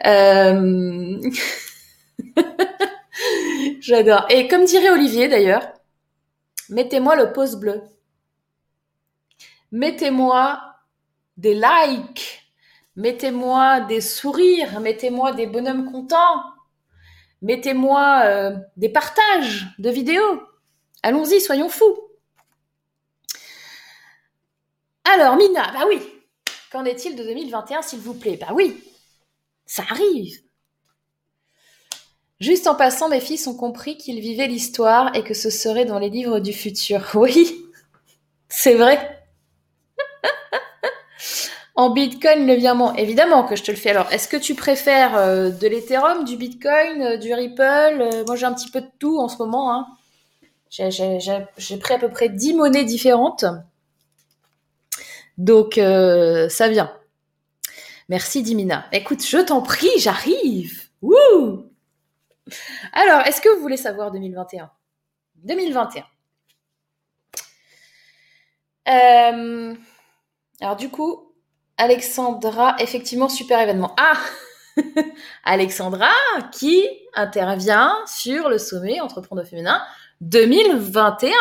J'adore. Et comme dirait Olivier d'ailleurs, mettez-moi le pouce bleu mettez-moi des likes, mettez-moi des sourires, mettez-moi des bonhommes contents, mettez-moi euh, des partages de vidéos. Allons-y, soyons fous. Alors, Mina, bah oui. Qu'en est-il de 2021, s'il vous plaît? Bah oui, ça arrive. Juste en passant, mes fils ont compris qu'ils vivaient l'histoire et que ce serait dans les livres du futur. Oui, c'est vrai. En Bitcoin, le virement, évidemment que je te le fais. Alors, est-ce que tu préfères euh, de l'Ethereum, du Bitcoin, euh, du Ripple euh, Moi, j'ai un petit peu de tout en ce moment. Hein. J'ai pris à peu près 10 monnaies différentes. Donc, ça vient. Merci, Dimina. Écoute, je t'en prie, j'arrive. Alors, est-ce que vous voulez savoir 2021 2021. Euh, alors du coup, Alexandra, effectivement, super événement. Ah Alexandra qui intervient sur le sommet Entreprendre féminin 2021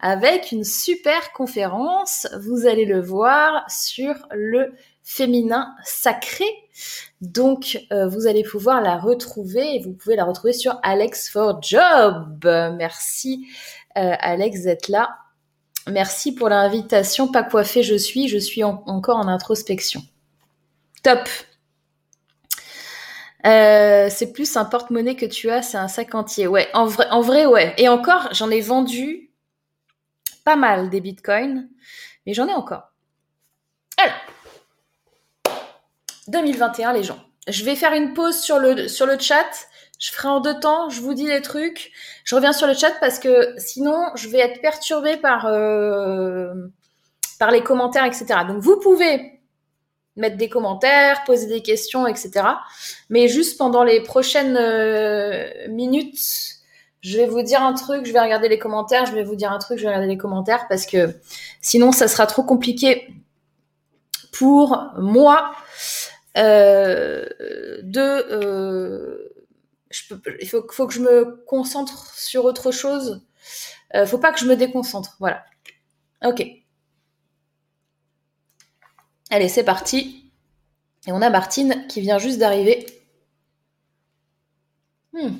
avec une super conférence. Vous allez le voir sur le féminin sacré. Donc, euh, vous allez pouvoir la retrouver et vous pouvez la retrouver sur Alex for Job. Merci, euh, Alex, d'être là. Merci pour l'invitation. Pas coiffée, je suis. Je suis encore en introspection. Top. Euh, c'est plus un porte-monnaie que tu as, c'est un sac entier. Ouais, en vrai, ouais. Et encore, j'en ai vendu pas mal des bitcoins, mais j'en ai encore. Alors, 2021, les gens. Je vais faire une pause sur le chat. Je ferai en deux temps, je vous dis les trucs. Je reviens sur le chat parce que sinon, je vais être perturbée par, euh, par les commentaires, etc. Donc, vous pouvez mettre des commentaires, poser des questions, etc. Mais juste pendant les prochaines euh, minutes, je vais vous dire un truc, je vais regarder les commentaires, je vais vous dire un truc, je vais regarder les commentaires parce que sinon ça sera trop compliqué pour moi euh, de euh, il faut, que je me concentre sur autre chose. Euh, faut pas que je me déconcentre. Voilà. Ok. Allez, c'est parti. Et on a Martine qui vient juste d'arriver. Hmm.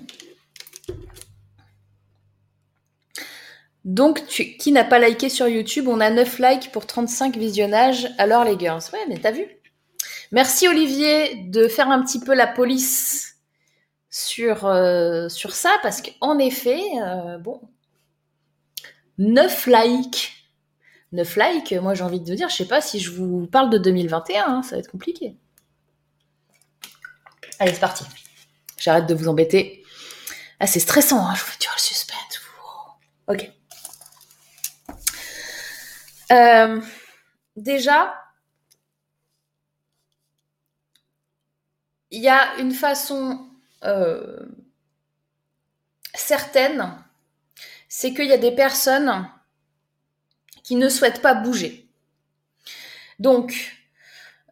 Donc, qui n'a pas liké sur YouTube On a 9 likes pour 35 visionnages. Alors, les girls, ouais, mais t'as vu Merci Olivier de faire un petit peu la police sur, euh, sur ça, parce qu'en effet, euh, bon, 9 likes 9 likes, moi j'ai envie de vous dire, je sais pas si je vous parle de 2021, hein, ça va être compliqué. Allez, c'est parti. J'arrête de vous embêter. Ah, c'est stressant, hein, je vous fais le suspense. Ok. Euh, déjà, il y a une façon euh, certaine, c'est qu'il y a des personnes qui ne souhaitent pas bouger. Donc,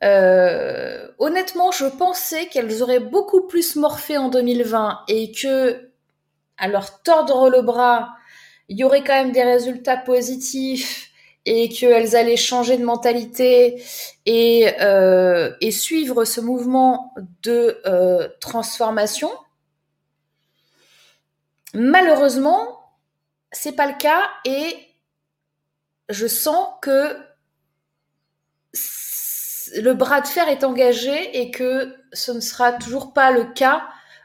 euh, honnêtement, je pensais qu'elles auraient beaucoup plus morphé en 2020 et que, à leur tordre le bras, il y aurait quand même des résultats positifs et qu'elles allaient changer de mentalité et, euh, et suivre ce mouvement de euh, transformation. Malheureusement, c'est pas le cas et je sens que le bras de fer est engagé et que ce ne sera toujours pas le cas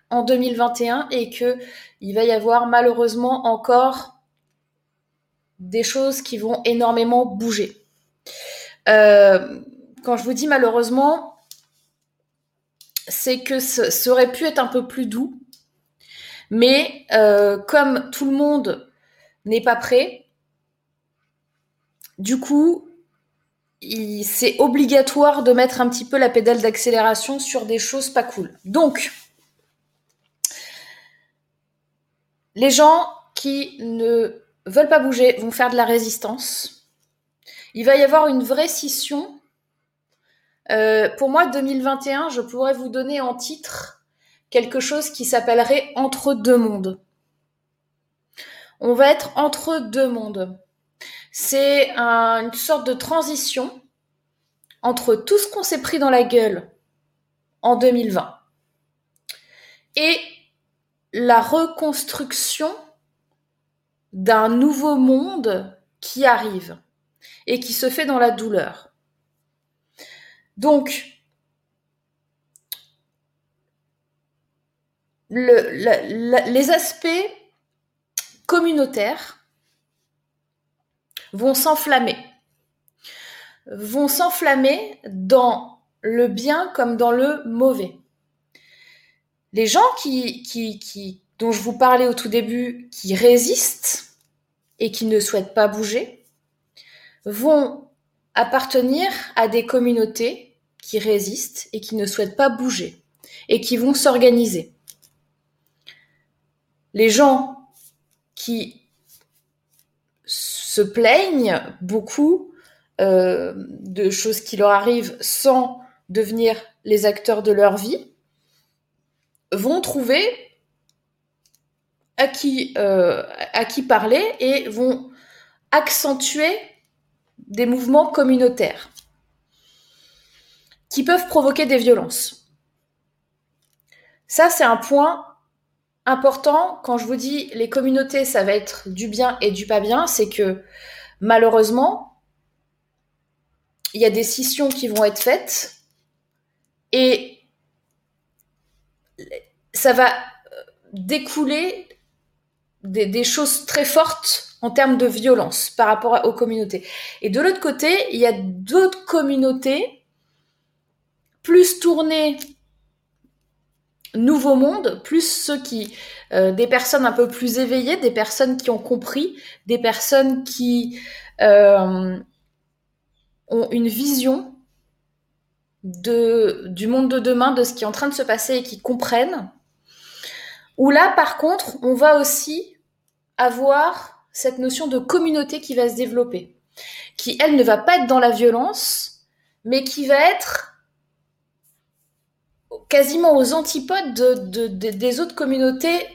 en 2021 et que il va y avoir malheureusement encore des choses qui vont énormément bouger. Euh, quand je vous dis malheureusement, c'est que ça aurait pu être un peu plus doux, mais euh, comme tout le monde n'est pas prêt, du coup, c'est obligatoire de mettre un petit peu la pédale d'accélération sur des choses pas cool. Donc, les gens qui ne veulent pas bouger vont faire de la résistance. Il va y avoir une vraie scission. Euh, pour moi, 2021, je pourrais vous donner en titre quelque chose qui s'appellerait Entre deux mondes. On va être entre deux mondes. C'est une sorte de transition entre tout ce qu'on s'est pris dans la gueule en 2020 et la reconstruction d'un nouveau monde qui arrive et qui se fait dans la douleur. Donc, les aspects communautaires vont s'enflammer. Vont s'enflammer dans le bien comme dans le mauvais. Les gens qui, dont je vous parlais au tout début, qui résistent et qui ne souhaitent pas bouger, vont appartenir à des communautés qui résistent et qui ne souhaitent pas bouger et qui vont s'organiser. Les gens qui se plaignent beaucoup euh, de choses qui leur arrivent sans devenir les acteurs de leur vie, vont trouver à qui, euh, à qui parler et vont accentuer des mouvements communautaires qui peuvent provoquer des violences. Ça, c'est un point important quand je vous dis les communautés, ça va être du bien et du pas bien, c'est que malheureusement, il y a des scissions qui vont être faites et ça va découler des, choses très fortes en termes de violence par rapport aux communautés. Et de l'autre côté, il y a d'autres communautés plus tournées nouveau monde, plus ceux qui, euh, des personnes un peu plus éveillées, des personnes qui ont compris, des personnes qui euh, ont une vision de, du monde de demain, de ce qui est en train de se passer et qui comprennent. Où là, par contre, on va aussi avoir cette notion de communauté qui va se développer, qui, elle, ne va pas être dans la violence, mais qui va être quasiment aux antipodes de, des autres communautés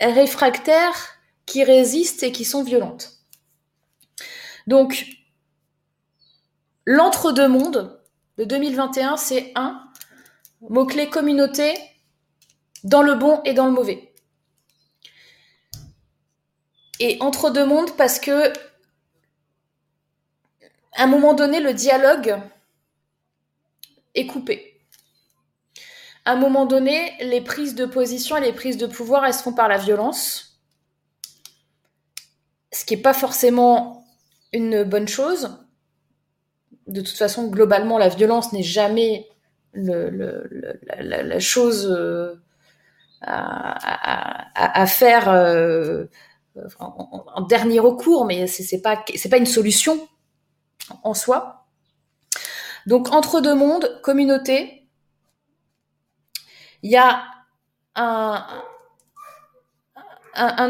réfractaires qui résistent et qui sont violentes. Donc, l'entre-deux-mondes de 2021, c'est un mot-clé communauté dans le bon et dans le mauvais. Et entre-deux-mondes parce que à un moment donné, le dialogue est coupé à un moment donné, les prises de position et les prises de pouvoir, elles se font par la violence. Ce qui n'est pas forcément une bonne chose. De toute façon, globalement, la violence n'est jamais la, chose à, faire euh, en, dernier recours, mais c'est pas, pas une solution en soi. Donc, entre deux mondes, communauté, il y a un,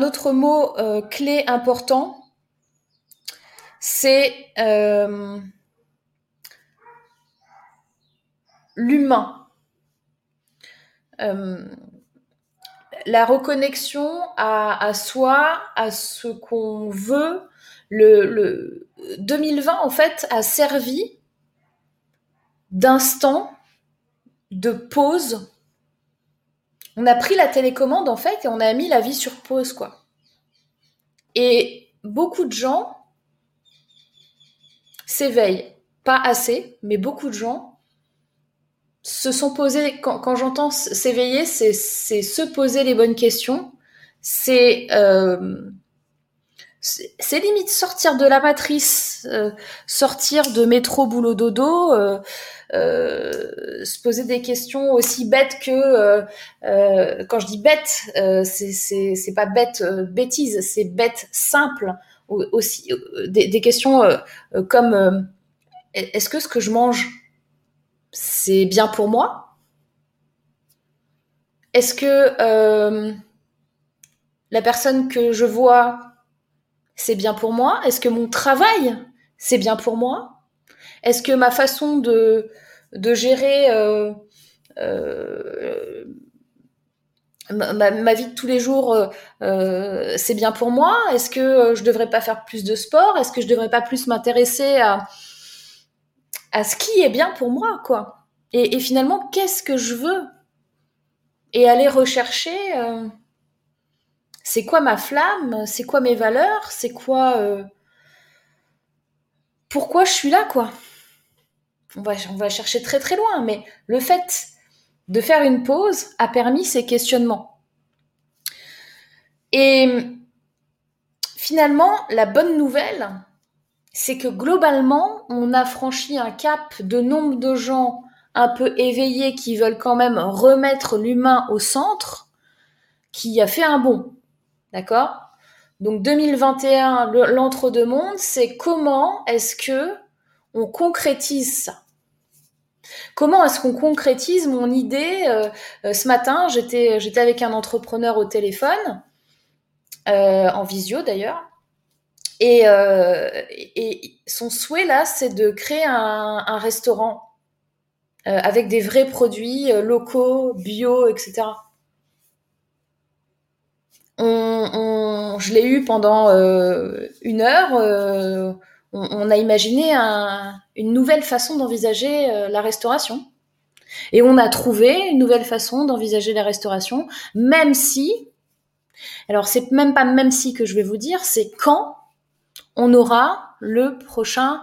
autre mot euh, clé important, c'est euh, l'humain. La reconnexion à, soi, à ce qu'on veut. Le, le 2020, en fait, a servi d'instant de pause on a pris la télécommande en fait et on a mis la vie sur pause quoi. Et beaucoup de gens s'éveillent, pas assez, mais beaucoup de gens se sont posés, quand, j'entends s'éveiller, c'est se poser les bonnes questions, c'est euh, c'est limite sortir de la matrice, euh, sortir de métro boulot dodo, euh, euh, se poser des questions aussi bêtes que quand je dis bête, c'est c'est pas bête bêtise, c'est bête simple aussi des questions comme est-ce que ce que je mange c'est bien pour moi. Est-ce que la personne que je vois c'est bien pour moi? Est-ce que mon travail, c'est bien pour moi? Est-ce que ma façon de, gérer euh, euh, ma, vie de tous les jours, euh, c'est bien pour moi? Est-ce que je devrais pas faire plus de sport? Est-ce que je devrais pas plus m'intéresser à, à ce qui est bien pour moi, quoi et, finalement, qu'est-ce que je veux? Et aller rechercher c'est quoi ma flamme, c'est quoi mes valeurs, c'est quoi euh, pourquoi je suis là quoi? On va chercher très très loin, mais le fait de faire une pause a permis ces questionnements. Et finalement, la bonne nouvelle, c'est que globalement, on a franchi un cap de nombre de gens un peu éveillés qui veulent quand même remettre l'humain au centre, qui a fait un bond. D'accord? Donc 2021, l'entre-deux-mondes, c'est comment est-ce que on concrétise ça? Comment est-ce qu'on concrétise mon idée euh, euh, Ce matin, j'étais avec un entrepreneur au téléphone, euh, en visio d'ailleurs, Et, et, son souhait là, c'est de créer un, restaurant avec des vrais produits locaux, bio, etc. On, je l'ai eu pendant une heure. On, a imaginé un, une nouvelle façon d'envisager la restauration. Et on a trouvé une nouvelle façon d'envisager la restauration, même si, alors c'est même pas même si que je vais vous dire, c'est quand on aura le prochain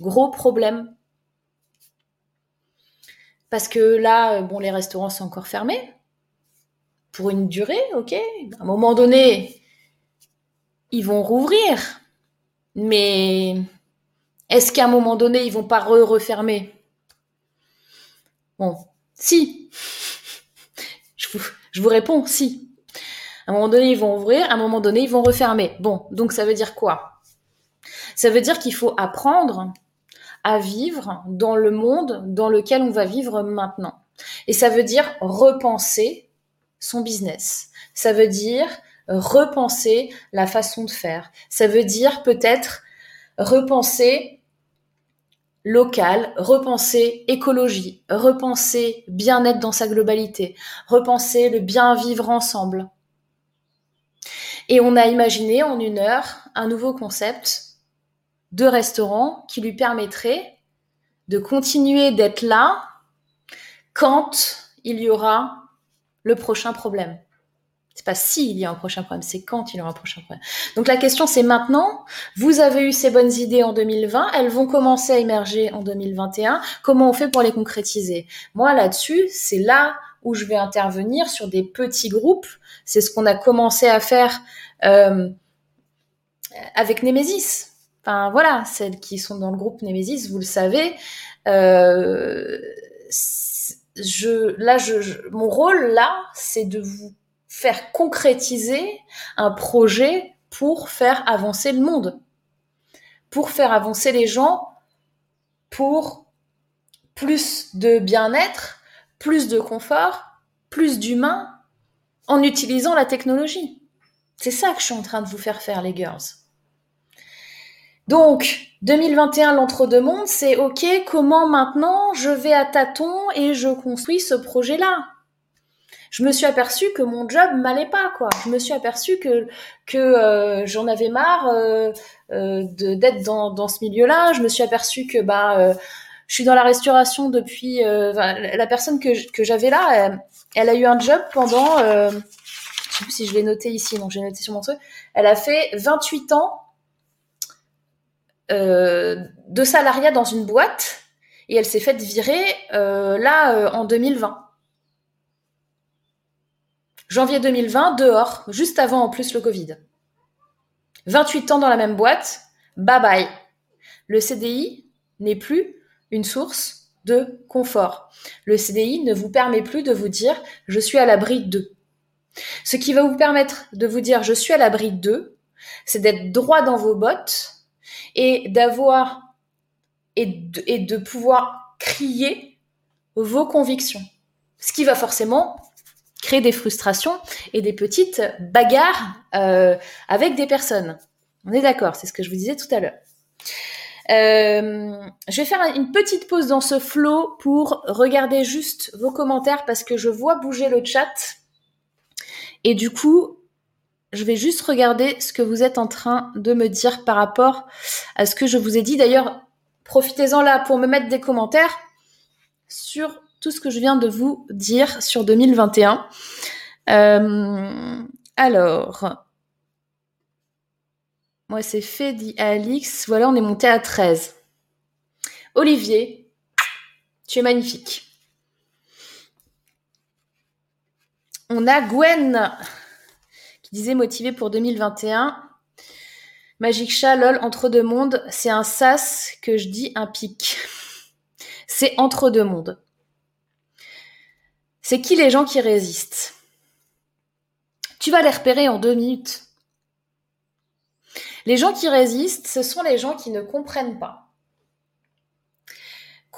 gros problème. Parce que là, bon, les restaurants sont encore fermés pour une durée, ok. À un moment donné, ils vont rouvrir, mais est-ce qu'à un moment donné, ils vont pas re-refermer Bon, si. Je vous, je vous réponds, si. À un moment donné, ils vont ouvrir, à un moment donné, ils vont refermer. Bon, donc ça veut dire quoi? Ça veut dire qu'il faut apprendre à vivre dans le monde dans lequel on va vivre maintenant. Et ça veut dire repenser son business. Ça veut dire repenser la façon de faire. Ça veut dire peut-être repenser local, repenser écologie, repenser bien-être dans sa globalité, repenser le bien vivre ensemble. Et on a imaginé en une heure un nouveau concept de restaurant qui lui permettrait de continuer d'être là quand il y aura le prochain problème. C'est pas s'il y a un prochain problème, c'est quand il y aura un prochain problème. Donc la question c'est maintenant, vous avez eu ces bonnes idées en 2020, elles vont commencer à émerger en 2021, comment on fait pour les concrétiser? Moi là-dessus, c'est là où je vais intervenir sur des petits groupes, c'est ce qu'on a commencé à faire euh, avec Nemesis. Voilà, celles qui sont dans le groupe Nemesis, vous le savez, euh, mon rôle là, c'est de vous faire concrétiser un projet pour faire avancer le monde, pour faire avancer les gens, pour plus de bien-être, plus de confort, plus d'humain en utilisant la technologie. C'est ça que je suis en train de vous faire faire, les girls. Donc, 2021, l'entre-deux-mondes, c'est OK, comment maintenant je vais à tâtons et je construis ce projet-là? Je me suis aperçue que mon job m'allait pas quoi. Je me suis aperçue que que euh, j'en avais marre euh, euh d'être dans, dans ce milieu-là. Je me suis aperçue que bah euh, je suis dans la restauration depuis la personne que que j'avais là, elle, a eu un job pendant je sais plus si je l'ai noté ici, donc j'ai noté sur mon truc. Elle a fait 28 ans de salariat dans une boîte et elle s'est faite virer là en 2020. Janvier 2020, dehors, juste avant en plus le Covid. 28 ans dans la même boîte, bye bye. Le CDI n'est plus une source de confort. Le CDI ne vous permet plus de vous dire je suis à l'abri de. Ce qui va vous permettre de vous dire je suis à l'abri de, c'est d'être droit dans vos bottes et d'avoir et de, pouvoir crier vos convictions. Ce qui va forcément créer des frustrations et des petites bagarres euh, avec des personnes. On est d'accord, c'est ce que je vous disais tout à l'heure. Euh, je vais faire une petite pause dans ce flow pour regarder juste vos commentaires parce que je vois bouger le chat. Et du coup, je vais juste regarder ce que vous êtes en train de me dire par rapport à ce que je vous ai dit. D'ailleurs, profitez-en là pour me mettre des commentaires sur tout ce que je viens de vous dire sur 2021. Euh, alors, moi c'est fait, dit Alix. Voilà, on est monté à 13. Olivier, tu es magnifique. On a Gwen disait motivé pour 2021. Magic Chat, lol, entre deux mondes, c'est un sas que je dis un pic. C'est entre deux mondes. C'est qui les gens qui résistent? Tu vas les repérer en deux minutes. Les gens qui résistent, ce sont les gens qui ne comprennent pas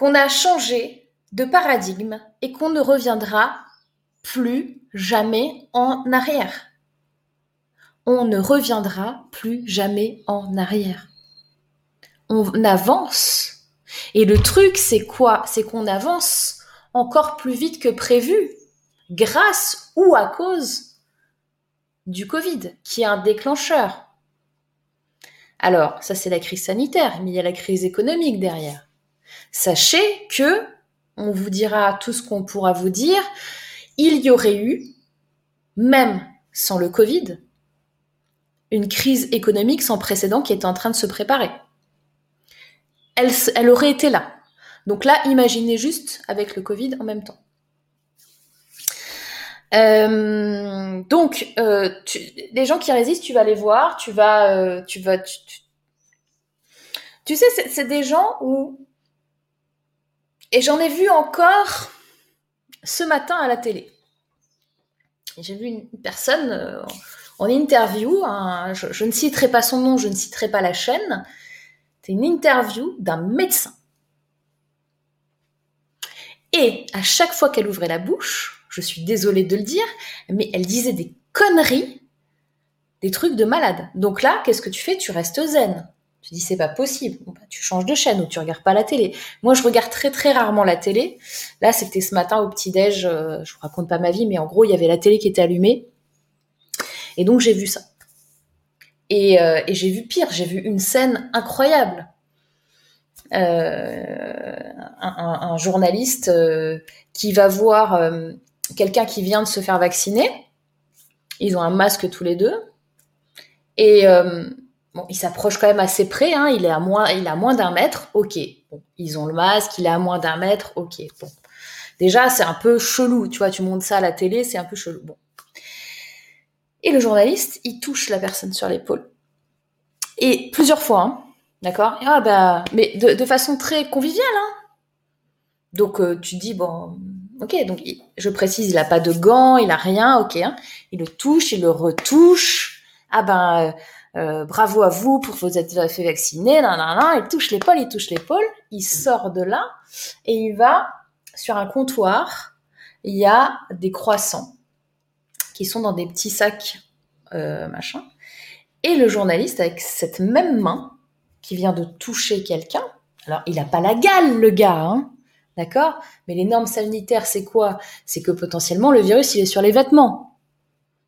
qu'on a changé de paradigme et qu'on ne reviendra plus jamais en arrière. On ne reviendra plus jamais en arrière. On avance. Et le truc, c'est quoi? C'est qu'on avance encore plus vite que prévu, grâce ou à cause du Covid, qui est un déclencheur. Alors, ça c'est la crise sanitaire, mais il y a la crise économique derrière. Sachez que, on vous dira tout ce qu'on pourra vous dire, il y aurait eu, même sans le Covid, une crise économique sans précédent qui est en train de se préparer. Elle, aurait été là. Donc là, imaginez juste avec le Covid en même temps. Euh, donc, euh, les gens qui résistent, tu vas les voir, tu vas, euh, tu, tu sais, c'est des gens où, et j'en ai vu encore ce matin à la télé. J'ai vu une personne en interview, je, je, ne citerai pas son nom, je ne citerai pas la chaîne. C'est une interview d'un médecin. Et à chaque fois qu'elle ouvrait la bouche, je suis désolée de le dire, mais elle disait des conneries, des trucs de malade. Donc là, qu'est-ce que tu fais? Tu restes zen. Tu dis c'est pas possible. Bah, tu changes de chaîne ou tu regardes pas la télé. Moi, je regarde très très rarement la télé. Là, c'était ce matin au petit déj. Euh, je vous raconte pas ma vie, mais en gros, il y avait la télé qui était allumée. Et donc j'ai vu ça. Et, euh, et j'ai vu pire. J'ai vu une scène incroyable. Euh, un, journaliste euh, qui va voir quelqu'un qui vient de se faire vacciner. Ils ont un masque tous les deux. Et bon, il s'approche quand même assez près. Hein, il est à moins, moins d'un mètre. Ok. Ils ont le masque. Il est à moins d'un mètre. Ok. Déjà, c'est un peu chelou. Tu vois, tu montes ça à la télé, c'est un peu chelou. Bon. Et le journaliste, il touche la personne sur l'épaule. Et plusieurs fois. Hein, D'accord? Ah bah, mais de, façon très conviviale. Hein donc euh, tu dis bon, ok. Donc je précise, il a pas de gants, il a rien, ok. Hein il le touche, il le retouche. Ah ben euh, euh bravo à vous pour vous être fait vacciner. Nan, nan. Il touche l'épaule, il touche l'épaule. Il sort de là et il va sur un comptoir. Il y a des croissants qui sont dans des petits sacs euh, machin. Et le journaliste avec cette même main qui vient de toucher quelqu'un. Alors, il n'a pas la gale, le gars, hein D'accord? Mais les normes sanitaires, c'est quoi? C'est que potentiellement, le virus, il est sur les vêtements.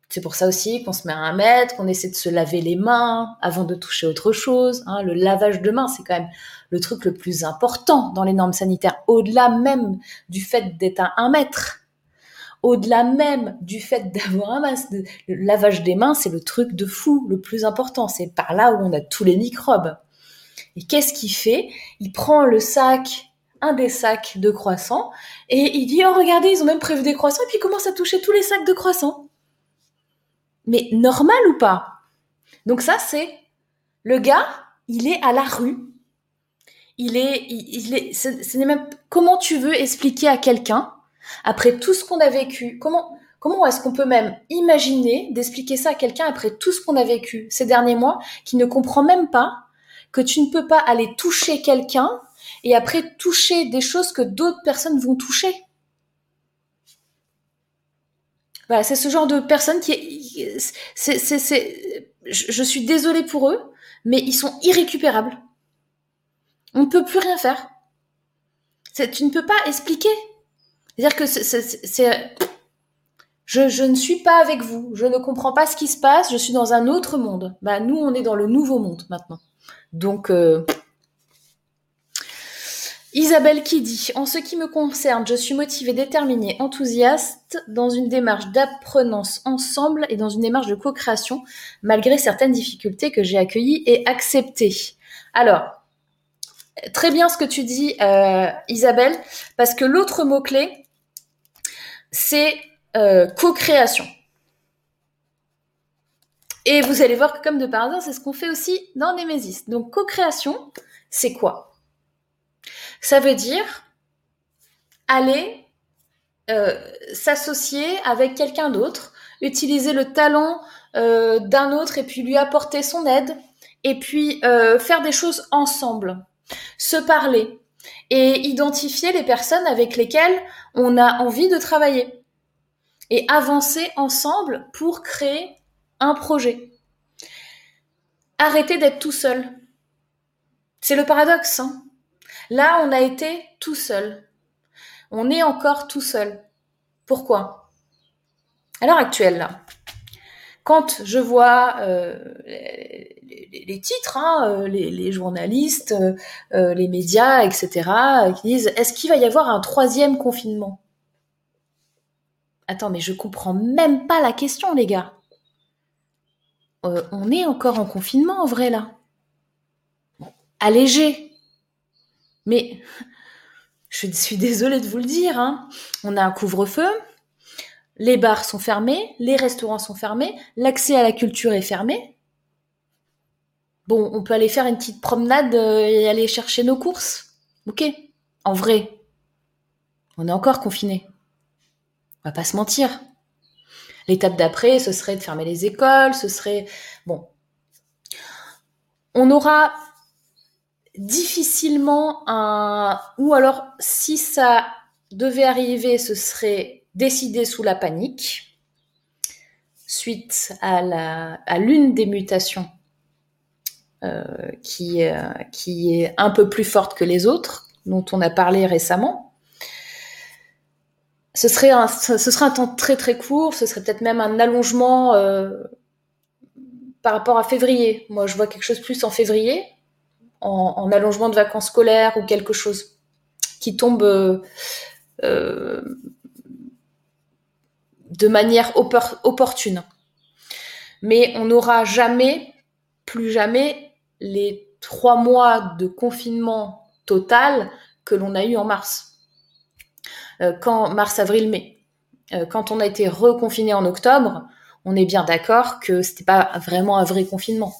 C'est pour ça aussi qu'on se met à un mètre, qu'on essaie de se laver les mains avant de toucher autre chose. Hein. Le lavage de mains, c'est quand même le truc le plus important dans les normes sanitaires, au-delà même du fait d'être à un mètre. Au-delà même du fait d'avoir un masque, le lavage des mains, c'est le truc de fou, le plus important. C'est par là où on a tous les microbes. Et qu'est-ce qu'il fait? Il prend le sac, un des sacs de croissants, et il dit, oh regardez, ils ont même prévu des croissants, et puis il commence à toucher tous les sacs de croissants. Mais normal ou pas? Donc ça, c'est le gars, il est à la rue. Il est, il, est, ce n'est même comment tu veux expliquer à quelqu'un après tout ce qu'on a vécu. Comment, est-ce qu'on peut même imaginer d'expliquer ça à quelqu'un après tout ce qu'on a vécu ces derniers mois, qui ne comprend même pas que tu ne peux pas aller toucher quelqu'un et après toucher des choses que d'autres personnes vont toucher? Voilà, c'est ce genre de personnes qui c'est je suis désolée pour eux, mais ils sont irrécupérables. On ne peut plus rien faire. Tu ne peux pas expliquer. C'est-à-dire que je, ne suis pas avec vous, je ne comprends pas ce qui se passe, je suis dans un autre monde. Bah nous on est dans le nouveau monde maintenant. Donc, euh, Isabelle qui dit En ce qui me concerne, je suis motivée, déterminée, enthousiaste dans une démarche d'apprenance ensemble et dans une démarche de co-création, malgré certaines difficultés que j'ai accueillies et acceptées. Alors, très bien ce que tu dis, euh, Isabelle, parce que l'autre mot-clé, c'est euh, co-création. Et vous allez voir que comme de par hasard, c'est ce qu'on fait aussi dans Nemesis. Donc co-création, c'est quoi? Ça veut dire aller euh, s'associer avec quelqu'un d'autre, utiliser le talent euh, d'un autre et puis lui apporter son aide, et puis faire des choses ensemble, se parler et identifier les personnes avec lesquelles on a envie de travailler et avancer ensemble pour créer un projet. arrêtez d'être tout seul. C'est le paradoxe. Hein. Là, on a été tout seul. On est encore tout seul. Pourquoi? À l'heure actuelle, là, quand je vois euh, les, titres, hein, euh, les, journalistes, euh, les médias, etc., qui disent est-ce qu'il va y avoir un troisième confinement? Attends, mais je comprends même pas la question, les gars. on est encore en confinement, en vrai, là. allégé. Mais je suis désolée de vous le dire, hein. on a un couvre-feu, les bars sont fermés, les restaurants sont fermés, l'accès à la culture est fermé. Bon, on peut aller faire une petite promenade euh, et aller chercher nos courses. Ok. En vrai, on est encore confiné. On va pas se mentir. L'étape d'après, ce serait de fermer les écoles, ce serait... Bon. On aura difficilement un... Ou alors, si ça devait arriver, ce serait décidé sous la panique, suite à, la, à l'une des mutations euh, qui, euh, qui est un peu plus forte que les autres, dont on a parlé récemment. Ce serait un, ce serait un temps très très court, ce serait peut-être même un allongement euh, par rapport à février. Moi, je vois quelque chose plus en février, en, en allongement de vacances scolaires ou quelque chose qui tombe de manière opportune. Mais on n'aura jamais, plus jamais, les trois mois de confinement total que l'on a eu en mars. Euh, quand mars, avril, mai. Euh, quand on a été reconfiné en octobre, on est bien d'accord que c'était pas vraiment un vrai confinement.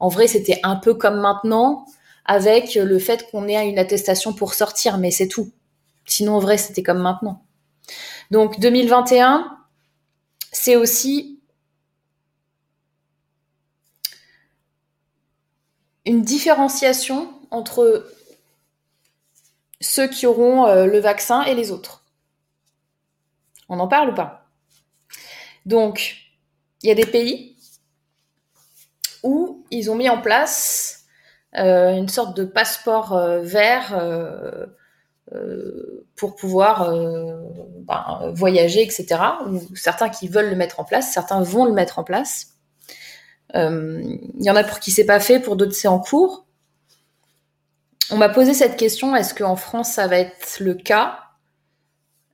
En vrai, c'était un peu comme maintenant, avec le fait qu'on ait une attestation pour sortir, mais c'est tout. Sinon, en vrai, c'était comme maintenant. Donc 2021, c'est aussi une différenciation entre ceux qui auront euh, le vaccin et les autres. On en parle ou pas? Donc, il y a des pays où ils ont mis en place euh, une sorte de passeport euh, vert pour pouvoir euh, ben, voyager, etc. Ou certains qui veulent le mettre en place, certains vont le mettre en place. Euh, il y en a pour qui c'est pas fait, pour d'autres c'est en cours. On m'a posé cette question est-ce qu'en France ça va être le cas?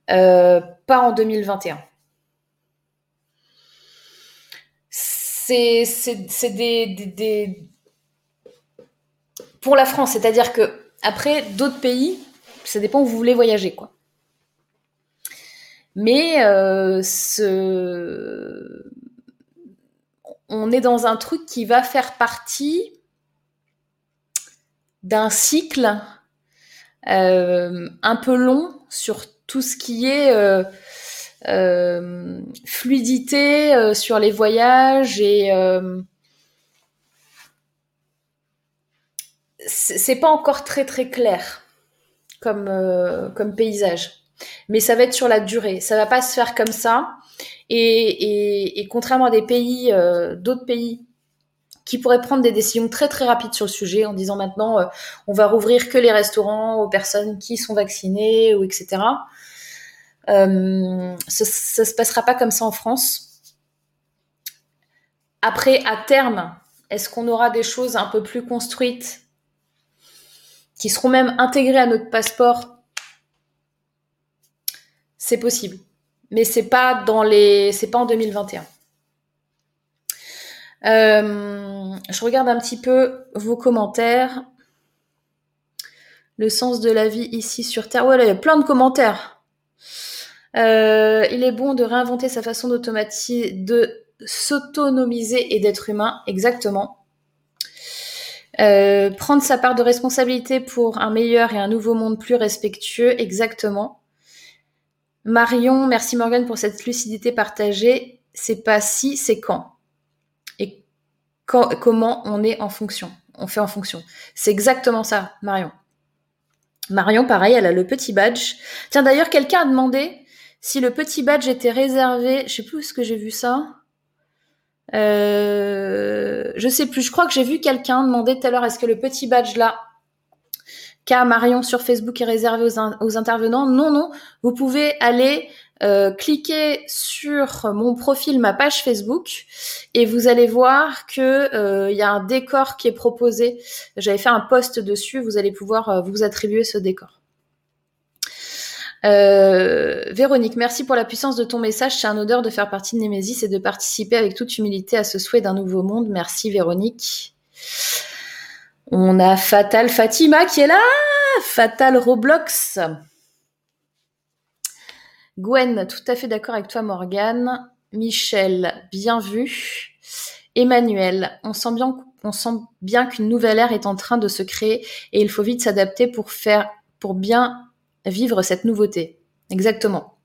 Pas en 2021. C'est des, des, des, pour la France, c'est-à-dire que après d'autres pays ça dépend où vous voulez voyager, quoi. Mais euh, on est dans un truc qui va faire partie d'un cycle euh, un peu long sur tout ce qui est euh, fluidité sur les voyages et c'est pas encore très très clair comme, euh, comme paysage. Mais ça va être sur la durée. Ça va pas se faire comme ça. Et, contrairement à des pays, euh, d'autres pays qui pourraient prendre des décisions très très rapides sur le sujet en disant maintenant euh, on va rouvrir que les restaurants aux personnes qui sont vaccinées ou etc. Ça, ça se passera pas comme ça en France. Après, à terme, est-ce qu'on aura des choses un peu plus construites qui seront même intégrés à notre passeport, c'est possible. Mais c'est pas dans les, c'est pas en 2021. Euh, je regarde un petit peu vos commentaires. Le sens de la vie ici sur Terre. Ouais, il y a plein de commentaires. Euh, il est bon de réinventer sa façon d'automatiser, de s'autonomiser et d'être humain. Exactement. Euh, prendre sa part de responsabilité pour un meilleur et un nouveau monde plus respectueux, exactement. Marion, merci Morgan pour cette lucidité partagée. C'est pas si, c'est quand. Et comment on est en fonction. On fait en fonction. C'est exactement ça, Marion. Marion, pareil, elle a le petit badge. Tiens, d'ailleurs, quelqu'un a demandé si le petit badge était réservé. Je sais plus où est-ce que j'ai vu ça. Euh, je sais plus, je crois que j'ai vu quelqu'un demander tout à l'heure est-ce que le petit badge là qu'a Marion sur Facebook est réservé aux, intervenants? Non, non, vous pouvez aller euh, cliquer sur mon profil, ma page Facebook, et vous allez voir que euh, il y a un décor qui est proposé. J'avais fait un post dessus, vous allez pouvoir euh, vous attribuer ce décor. Euh, Véronique, merci pour la puissance de ton message. C'est un odeur de faire partie de Némésis et de participer avec toute humilité à ce souhait d'un nouveau monde. Merci Véronique. On a Fatal Fatima qui est là. Fatal Roblox. Gwen, tout à fait d'accord avec toi Morgane. Michel, bien vu. Emmanuel, on sent bien, on sent bien qu'une nouvelle ère est en train de se créer et il faut vite s'adapter pour faire, pour bien vivre cette nouveauté. Exactement.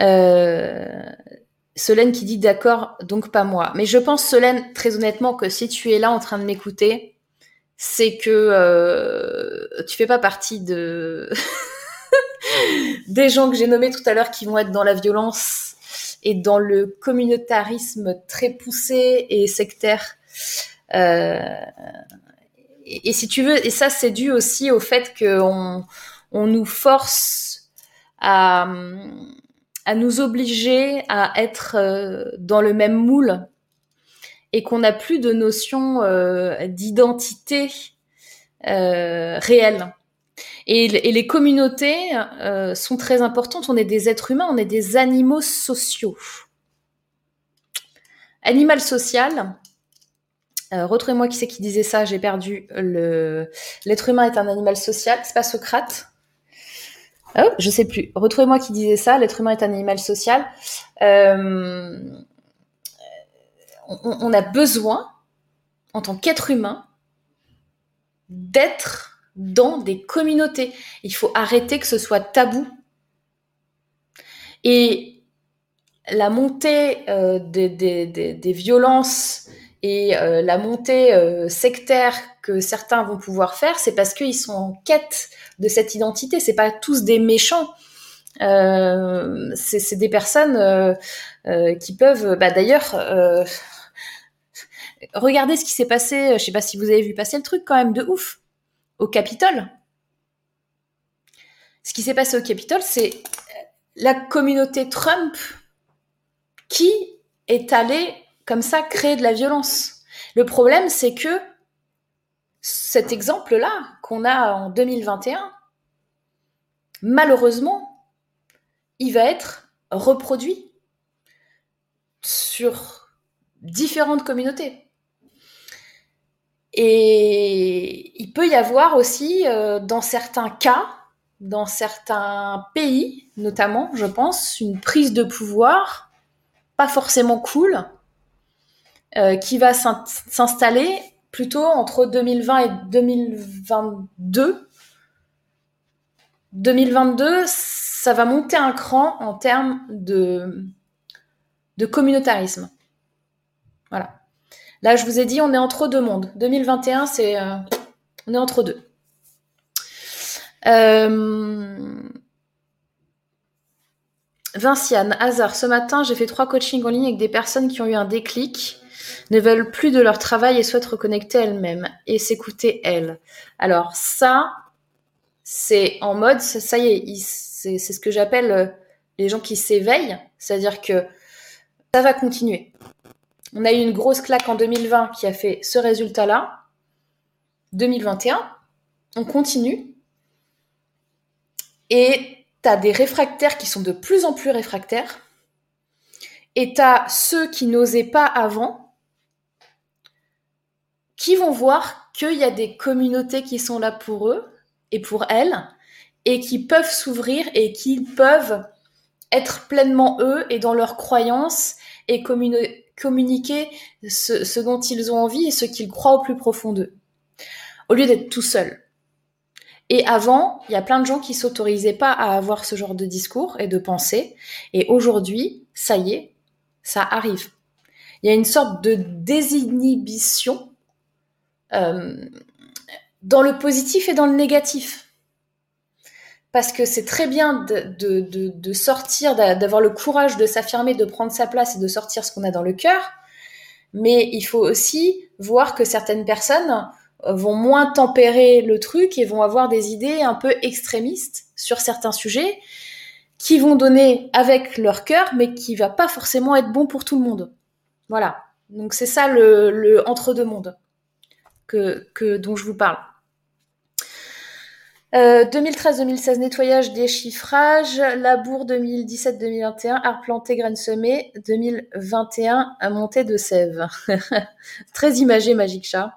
Euh, Solène qui dit d'accord, donc pas moi. Mais je pense, Solène, très honnêtement, que si tu es là en train de m'écouter, c'est que euh, tu fais pas partie de des gens que j'ai nommés tout à l'heure qui vont être dans la violence et dans le communautarisme très poussé et sectaire. Euh, et, si tu veux, et ça c'est dû aussi au fait qu'on on nous force à, nous obliger à être euh, dans le même moule et qu'on n'a plus de notion euh, d'identité euh, réelle. Et, les communautés sont très importantes. On est des êtres humains, on est des animaux sociaux. Animal social. Retrouvez-moi qui c'est qui disait ça. J'ai perdu. L'être humain est un animal social. C'est pas Socrate. Oh, je sais plus. Retrouvez-moi qui disait ça. L'être humain est un animal social. Euh, on, a besoin, en tant qu'être humain, d'être dans des communautés. Il faut arrêter que ce soit tabou. Et la montée euh, des, des, violences et euh, la montée sectaire que certains vont pouvoir faire, c'est parce qu'ils sont en quête de cette identité. C'est pas tous des méchants. Euh, c'est des personnes euh, euh, qui peuvent, bah, d'ailleurs, regardez ce qui s'est passé. Je sais pas si vous avez vu passer le truc quand même de ouf au Capitole. Ce qui s'est passé au Capitole, c'est la communauté Trump qui est allée comme ça créer de la violence. Le problème, c'est que cet exemple-là qu'on a en 2021, malheureusement, il va être reproduit sur différentes communautés. Et il peut y avoir aussi, euh, dans certains cas, dans certains pays notamment, je pense, une prise de pouvoir pas forcément cool euh, qui va s'installer plutôt entre 2020 et 2022. 2022, ça va monter un cran en termes de, communautarisme. Voilà. Là, je vous ai dit, on est entre deux mondes. 2021, c'est euh, on est entre deux. Euh, Vinciane, hasard. Ce matin, j'ai fait trois coachings en ligne avec des personnes qui ont eu un déclic ne veulent plus de leur travail et souhaitent reconnecter elles-mêmes et s'écouter elles. Alors ça, c'est en mode, ça y est, c'est ce que j'appelle euh, les gens qui s'éveillent, c'est-à-dire que ça va continuer. On a eu une grosse claque en 2020 qui a fait ce résultat-là. 2021, on continue. Et tu as des réfractaires qui sont de plus en plus réfractaires. Et tu as ceux qui n'osaient pas avant, qui vont voir qu'il y a des communautés qui sont là pour eux et pour elles et qui peuvent s'ouvrir et qui peuvent être pleinement eux et dans leurs croyances et communiquer ce, dont ils ont envie et ce qu'ils croient au plus profond d'eux, au lieu d'être tout seuls. Et avant, il y a plein de gens qui s'autorisaient pas à avoir ce genre de discours et de pensée. Et aujourd'hui, ça y est, ça arrive. Il y a une sorte de désinhibition dans le positif et dans le négatif. Parce que c'est très bien de, sortir, d'avoir le courage de s'affirmer, de prendre sa place et de sortir ce qu'on a dans le cœur. Mais il faut aussi voir que certaines personnes vont moins tempérer le truc et vont avoir des idées un peu extrémistes sur certains sujets qui vont donner avec leur cœur, mais qui va pas forcément être bon pour tout le monde. Voilà. Donc c'est ça le, entre-deux mondes que, dont je vous parle. 2013-2016, euh, nettoyage, déchiffrage. Labour 2017-2021, art planté, graines semées. 2021, montée de sève. Très imagé, Magic Chat.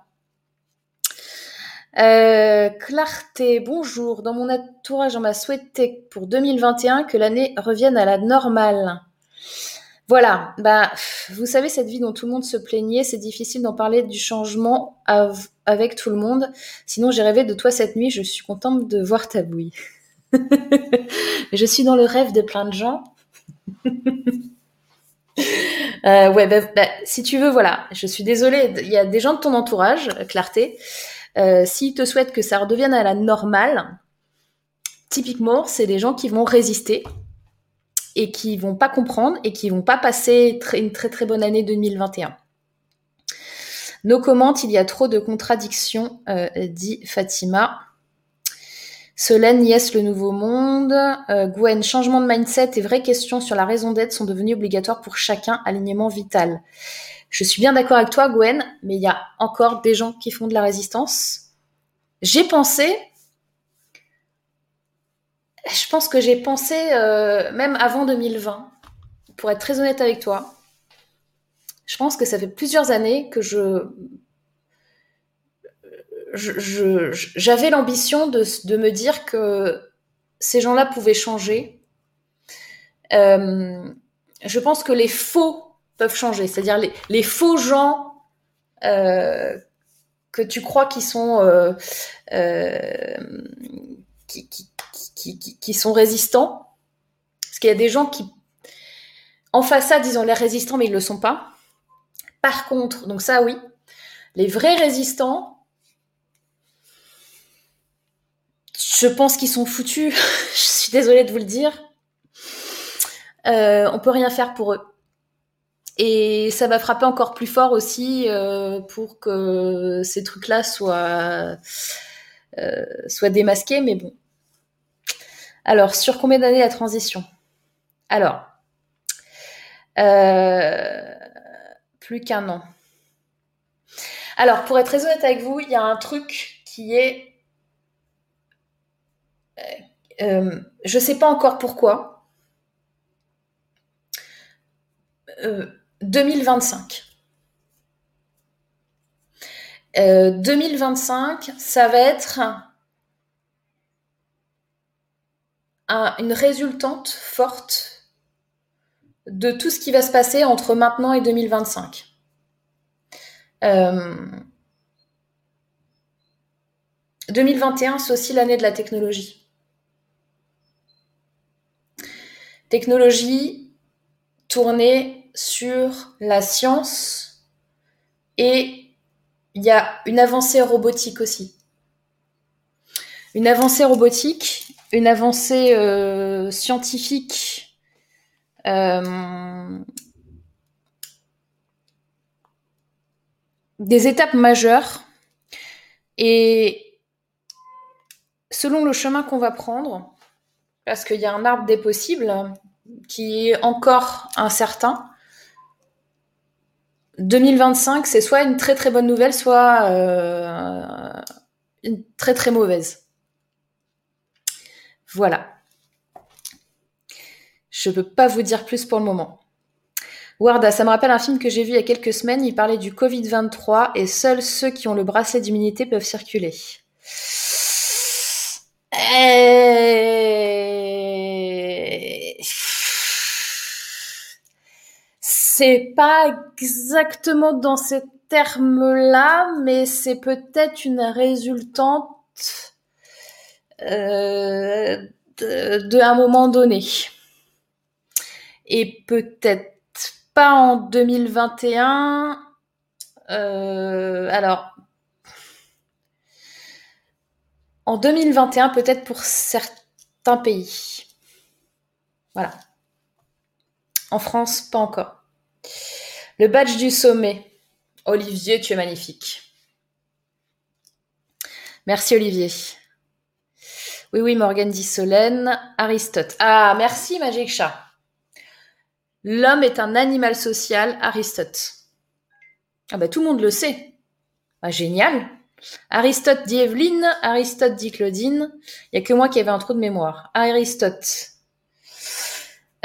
Euh, clarté, bonjour. Dans mon entourage, on m'a souhaité pour 2021 que l'année revienne à la normale. Voilà, bah, vous savez, cette vie dont tout le monde se plaignait, c'est difficile d'en parler du changement avec tout le monde. Sinon, j'ai rêvé de toi cette nuit, je suis contente de voir ta bouille. je suis dans le rêve de plein de gens. euh, ouais, bah, bah, si tu veux, voilà, je suis désolée, il y a des gens de ton entourage, Clarté, euh, s'ils te souhaitent que ça redevienne à la normale, typiquement, c'est des gens qui vont résister et qui vont pas comprendre et qui vont pas passer une très très bonne année 2021. Nos commentes, il y a trop de contradictions, euh, dit Fatima. Solène, yes, le nouveau monde. Euh, Gwen, changement de mindset et vraies questions sur la raison d'être sont devenues obligatoires pour chacun, alignement vital. Je suis bien d'accord avec toi, Gwen, mais il y a encore des gens qui font de la résistance. J'ai pensé, je pense que j'ai pensé euh, même avant 2020, pour être très honnête avec toi. Je pense que ça fait plusieurs années que je j'avais l'ambition de, me dire que ces gens-là pouvaient changer. Euh, je pense que les faux peuvent changer, c'est-à-dire les, faux gens euh, que tu crois qui sont qui, sont résistants. Parce qu'il y a des gens qui, en façade, ils ont l'air résistants, mais ils ne le sont pas. Par contre, donc ça, oui, les vrais résistants, je pense qu'ils sont foutus. je suis désolée de vous le dire. Euh, on peut rien faire pour eux. Et ça va frapper encore plus fort aussi euh, pour que ces trucs-là soient, euh, soient démasqués. Mais bon, alors, sur combien d'années la transition? Alors, euh, plus qu'un an. Alors, pour être très honnête avec vous, il y a un truc qui est... Euh, euh, je ne sais pas encore pourquoi. 2025. 2025, ça va être une résultante forte de tout ce qui va se passer entre maintenant et 2025. 2021, euh, c'est aussi l'année de la technologie. Technologie tournée sur la science et il y a une avancée robotique aussi. Une avancée robotique une avancée euh, scientifique euh, des étapes majeures et selon le chemin qu'on va prendre, parce qu'il y a un arbre des possibles qui est encore incertain, 2025, c'est soit une très très bonne nouvelle, soit euh, une très très mauvaise. Voilà. Je ne peux pas vous dire plus pour le moment. Warda, ça me rappelle un film que j'ai vu il y a quelques semaines. Il parlait du Covid-23 et seuls ceux qui ont le bracelet d'immunité peuvent circuler. C'est pas exactement dans ces termes-là, mais c'est peut-être une résultante euh, de, un moment donné. Et peut-être pas en 2021. Euh, alors, en 2021, peut-être pour certains pays. Voilà. En France, pas encore. Le badge du sommet. Olivier, tu es magnifique. Merci Olivier. Oui, oui, Morgane dit Solène. Aristote. Ah, merci Magic Chat. L'homme est un animal social, Aristote. Ah bah tout le monde le sait. Ah, génial. Aristote dit Evelyne, Aristote dit Claudine. Il n'y a que moi qui avais un trou de mémoire. Aristote.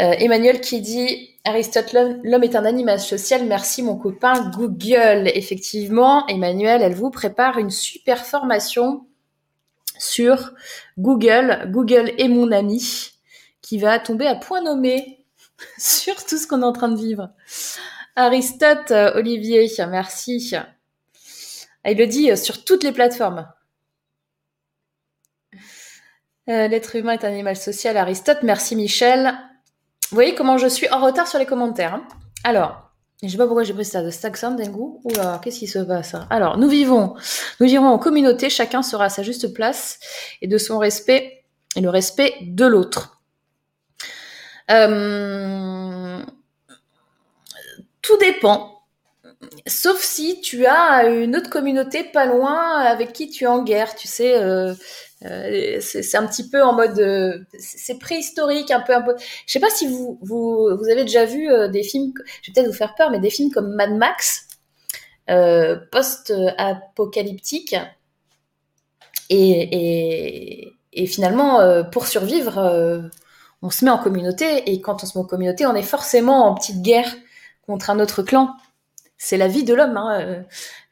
Euh, Emmanuel qui dit Aristote, l'homme est un animal social. Merci mon copain Google. Effectivement, Emmanuel, elle vous prépare une super formation sur Google. Google est mon ami qui va tomber à point nommé sur tout ce qu'on est en train de vivre. Aristote, euh, Olivier, merci. Ah, il le dit euh, sur toutes les plateformes. L'être humain est un animal social, Aristote. Merci Michel. Vous voyez comment je suis en retard sur les commentaires. Hein. Alors, je sais pas pourquoi j'ai pris ça de Saxon d'un goût. Oula, qu'est-ce qui se passe Alors, nous vivons, nous vivons en communauté, chacun sera à sa juste place et de son respect et le respect de l'autre. Euh, tout dépend. Sauf si tu as une autre communauté pas loin avec qui tu es en guerre, tu sais, euh, euh, c'est un petit peu en mode, euh, c'est préhistorique, un peu. Je sais pas si vous vous, avez déjà vu euh, des films, je vais peut-être vous faire peur, mais des films comme Mad Max, post-apocalyptique, et, et, finalement, pour survivre, on se met en communauté, et quand on se met en communauté, on est forcément en petite guerre contre un autre clan c'est la vie de l'homme. Hein.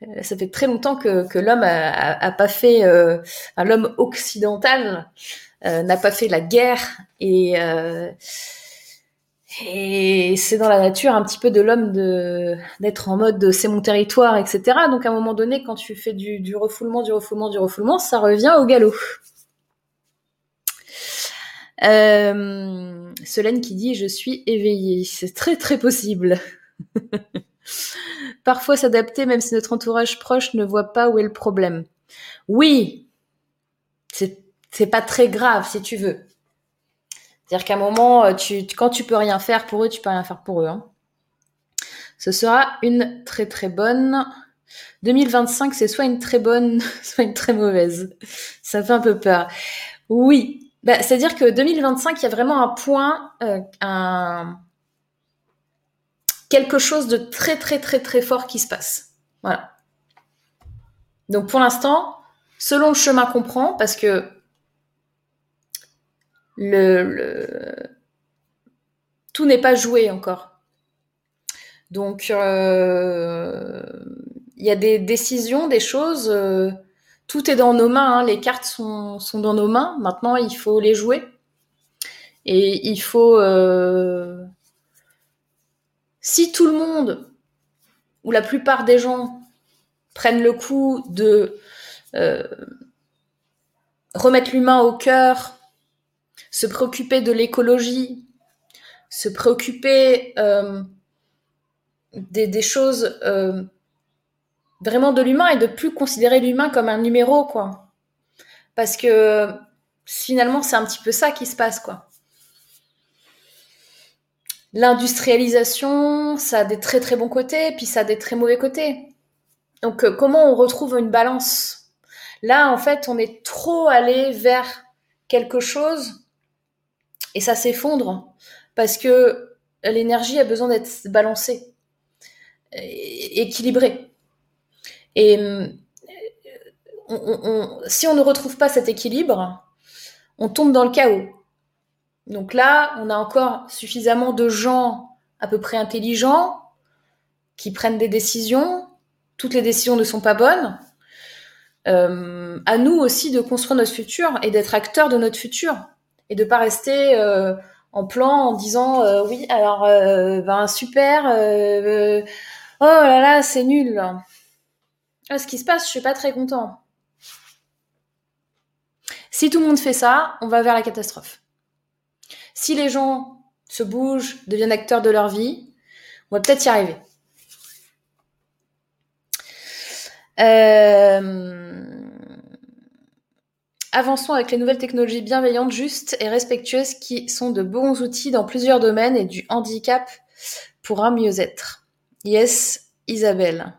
Euh, ça fait très longtemps que, l'homme a, pas fait, euh, l'homme occidental euh, n'a pas fait la guerre et c'est dans la nature un petit peu de l'homme d'être en mode c'est mon territoire, etc. Donc à un moment donné, quand tu fais du, du refoulement, du refoulement, du refoulement, ça revient au galop. Euh, Solène qui dit je suis éveillée, c'est très très possible. Parfois s'adapter même si notre entourage proche ne voit pas où est le problème. Oui, c'est pas très grave si tu veux. C'est-à-dire qu'à un moment, euh, tu, quand tu peux rien faire pour eux, tu peux rien faire pour eux. Hein. Ce sera une très très bonne. 2025, c'est soit une très bonne, soit une très mauvaise. Ça fait un peu peur. Oui, bah, c'est-à-dire que 2025, il y a vraiment un point, euh, un, quelque chose de très très très très fort qui se passe. Voilà. Donc pour l'instant, selon le chemin qu'on prend, parce que le, tout n'est pas joué encore. Donc euh, il y a des décisions, des choses. Euh, tout est dans nos mains. Hein. les cartes sont, sont, dans nos mains. Maintenant, il faut les jouer. Et il faut euh, si tout le monde, ou la plupart des gens, prennent le coup de euh, remettre l'humain au cœur, se préoccuper de l'écologie, se préoccuper euh, des, choses euh, vraiment de l'humain et de plus considérer l'humain comme un numéro, quoi. Parce que finalement, c'est un petit peu ça qui se passe, quoi. L'industrialisation, ça a des très très bons côtés, puis ça a des très mauvais côtés. Donc euh, comment on retrouve une balance? Là, en fait, on est trop allé vers quelque chose et ça s'effondre parce que l'énergie a besoin d'être balancée, équilibrée. Et euh, si on ne retrouve pas cet équilibre, on tombe dans le chaos. Donc là, on a encore suffisamment de gens à peu près intelligents qui prennent des décisions. Toutes les décisions ne sont pas bonnes. Euh, à nous aussi de construire notre futur et d'être acteurs de notre futur et de pas rester euh, en plan en disant euh, oui alors ben super oh là là c'est nul ah, ce qui se passe je suis pas très content si tout le monde fait ça on va vers la catastrophe si les gens se bougent, deviennent acteurs de leur vie, on va peut-être y arriver. Euh, avançons avec les nouvelles technologies bienveillantes, justes et respectueuses qui sont de bons outils dans plusieurs domaines et du handicap pour un mieux-être. Yes, Isabelle.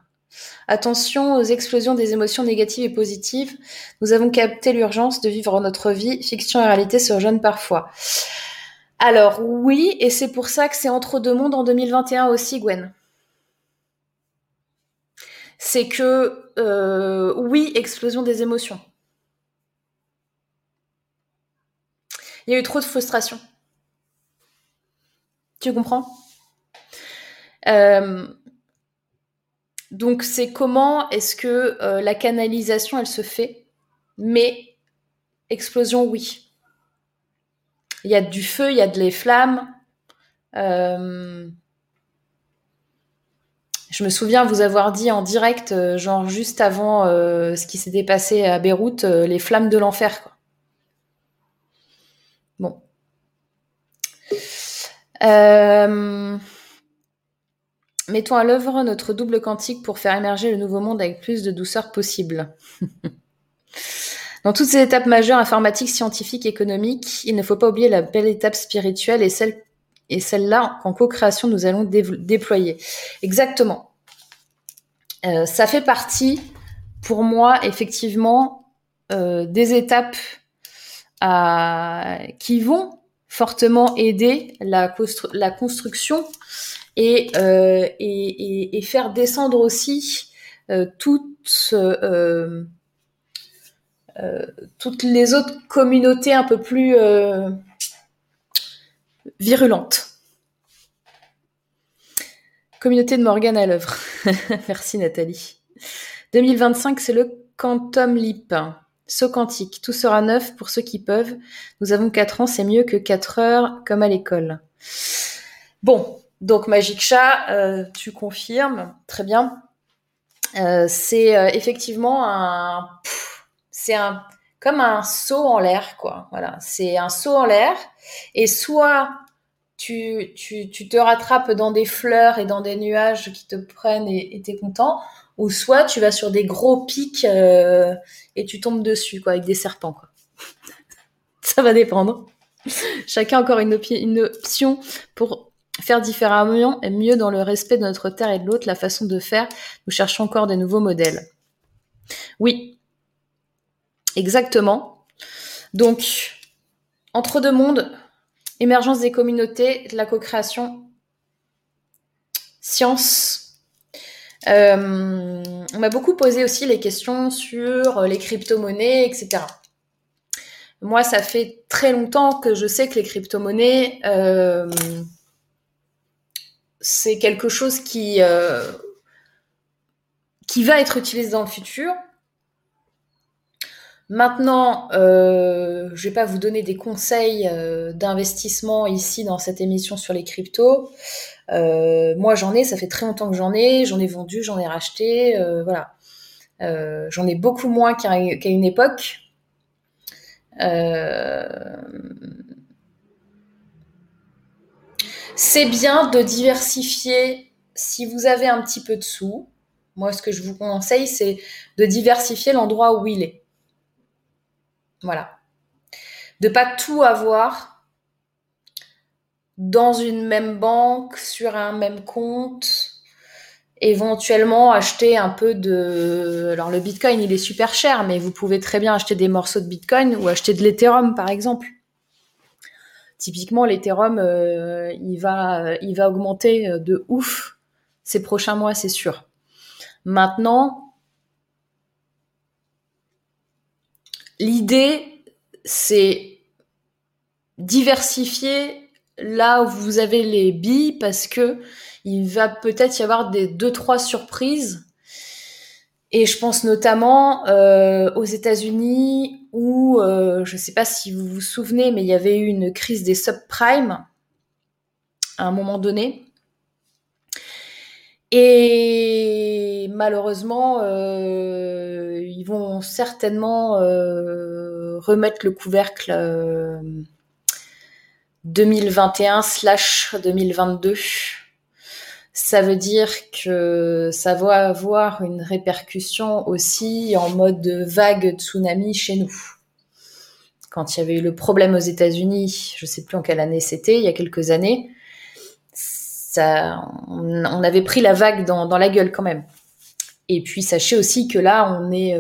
Attention aux explosions des émotions négatives et positives. Nous avons capté l'urgence de vivre notre vie. Fiction et réalité se rejoignent parfois. Alors oui, et c'est pour ça que c'est entre deux mondes en 2021 aussi, Gwen. C'est que euh, oui, explosion des émotions. Il y a eu trop de frustration. Tu comprends? Euh, donc c'est comment est-ce que euh, la canalisation elle se fait, mais explosion oui. Il y a du feu, il y a de les flammes. Euh, je me souviens vous avoir dit en direct, genre juste avant ce qui s'était passé à Beyrouth, les flammes de l'enfer. Bon. Euh, Mettons à l'œuvre notre double quantique pour faire émerger le nouveau monde avec plus de douceur possible. Dans toutes ces étapes majeures informatiques, scientifiques, économiques, il ne faut pas oublier la belle étape spirituelle et celle et celle-là qu'en co-création nous allons déployer. Exactement. Euh, ça fait partie, pour moi, effectivement, euh, des étapes à, qui vont fortement aider la, construction euh, et, et, faire descendre aussi euh, toutes, euh, toutes les autres communautés un peu plus virulentes. Communauté de Morgane à l'œuvre. Merci Nathalie. 2025, c'est le Quantum Leap. Saut quantique. Tout sera neuf pour ceux qui peuvent. Nous avons 4 ans, c'est mieux que 4 heures comme à l'école. Bon, donc Magic Chat, euh, tu confirmes, très bien. Euh, c'est euh, effectivement un, c'est un comme un saut en l'air, quoi. Voilà, c'est un saut en l'air. Et soit tu, tu, tu, te rattrapes dans des fleurs et dans des nuages qui te prennent et t'es content, ou soit tu vas sur des gros pics et tu tombes dessus, quoi, avec des serpents, quoi. Ça va dépendre. Chacun encore une option pour Faire différemment et mieux dans le respect de notre terre et de l'autre, la façon de faire, nous cherchons encore des nouveaux modèles. Oui, exactement. Donc, entre deux mondes, émergence des communautés, de la co-création, science. Euh, on m'a beaucoup posé aussi les questions sur les crypto-monnaies, etc. Moi, ça fait très longtemps que je sais que les crypto-monnaies, euh, c'est quelque chose qui, euh, qui va être utilisé dans le futur. Maintenant, euh, je vais pas vous donner des conseils euh, d'investissement ici dans cette émission sur les cryptos. Euh, moi, j'en ai, ça fait très longtemps que j'en ai, j'en ai vendu, j'en ai racheté, voilà. j'en ai beaucoup moins qu'à une époque. C'est bien de diversifier si vous avez un petit peu de sous. Moi, ce que je vous conseille, c'est de diversifier l'endroit où il est. Voilà. De pas tout avoir dans une même banque, sur un même compte. Éventuellement acheter un peu de. Alors le Bitcoin, il est super cher, mais vous pouvez très bien acheter des morceaux de Bitcoin ou acheter de l'Ethereum, par exemple typiquement l'Ethereum, euh, il va, il va augmenter de ouf ces prochains mois, c'est sûr. Maintenant, l'idée, c'est diversifier là où vous avez les billes parce que il va peut-être y avoir des deux trois surprises et je pense notamment euh, aux États-Unis où, euh, je ne sais pas si vous vous souvenez, mais il y avait eu une crise des subprimes à un moment donné. Et malheureusement, euh, ils vont certainement remettre le couvercle 2021/2022 ça veut dire que ça va avoir une répercussion aussi en mode vague tsunami chez nous. Quand il y avait eu le problème aux États-Unis, je sais plus en quelle année c'était, il y a quelques années, on, avait pris la vague dans, la gueule quand même. Et puis sachez aussi que là, on est,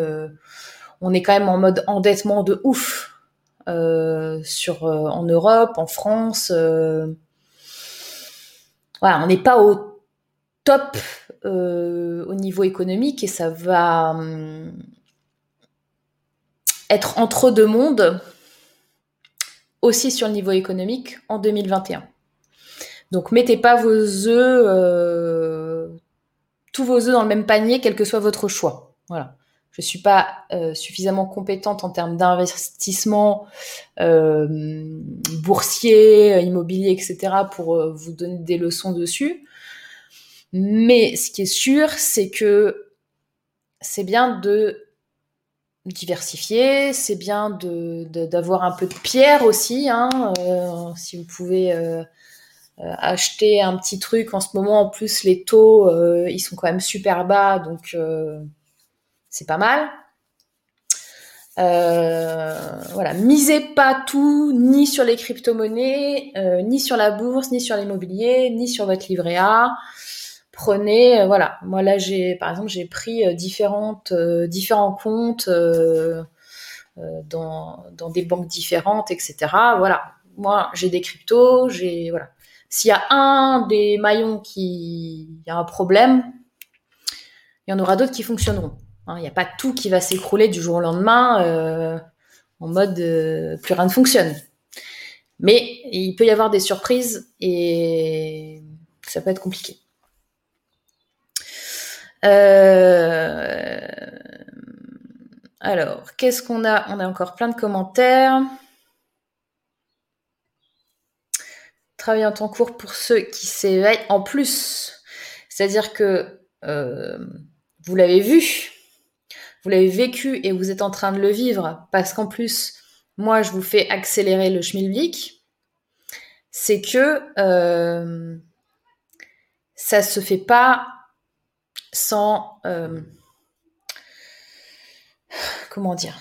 on est quand même en mode endettement de ouf sur en Europe, en France. voilà, on n'est pas au top au niveau économique et ça va hum, être entre deux mondes aussi sur le niveau économique en 2021. Donc mettez pas vos œufs, euh, tous vos œufs dans le même panier, quel que soit votre choix. Voilà. Je suis pas euh, suffisamment compétente en termes d'investissement euh, boursier, immobilier, etc. pour vous donner des leçons dessus. Mais ce qui est sûr, c'est que c'est bien de diversifier, c'est bien d'avoir un peu de pierre aussi. Hein, euh, si vous pouvez euh, euh, acheter un petit truc. En ce moment, en plus les taux, ils sont quand même super bas, donc c'est pas mal. voilà, misez pas tout, ni sur les crypto-monnaies, ni sur la bourse, ni sur l'immobilier, ni sur votre livret A. Prenez euh, voilà. Moi là j'ai par exemple j'ai pris euh, différentes euh, différents comptes dans, dans des banques différentes etc voilà. Moi j'ai des cryptos j'ai voilà s'il y a un des maillons qui a un problème il y en aura d'autres qui fonctionneront hein. il n'y a pas tout qui va s'écrouler du jour au lendemain en mode plus rien ne fonctionne mais il peut y avoir des surprises et ça peut être compliqué euh, alors, qu'est-ce qu'on a? On a encore plein de commentaires. Travail en temps court pour ceux qui s'éveillent. En plus, c'est-à-dire que euh, vous l'avez vu, vous l'avez vécu et vous êtes en train de le vivre, parce qu'en plus, moi, je vous fais accélérer le schmilblick, c'est que euh, ça se fait pas sans euh, comment dire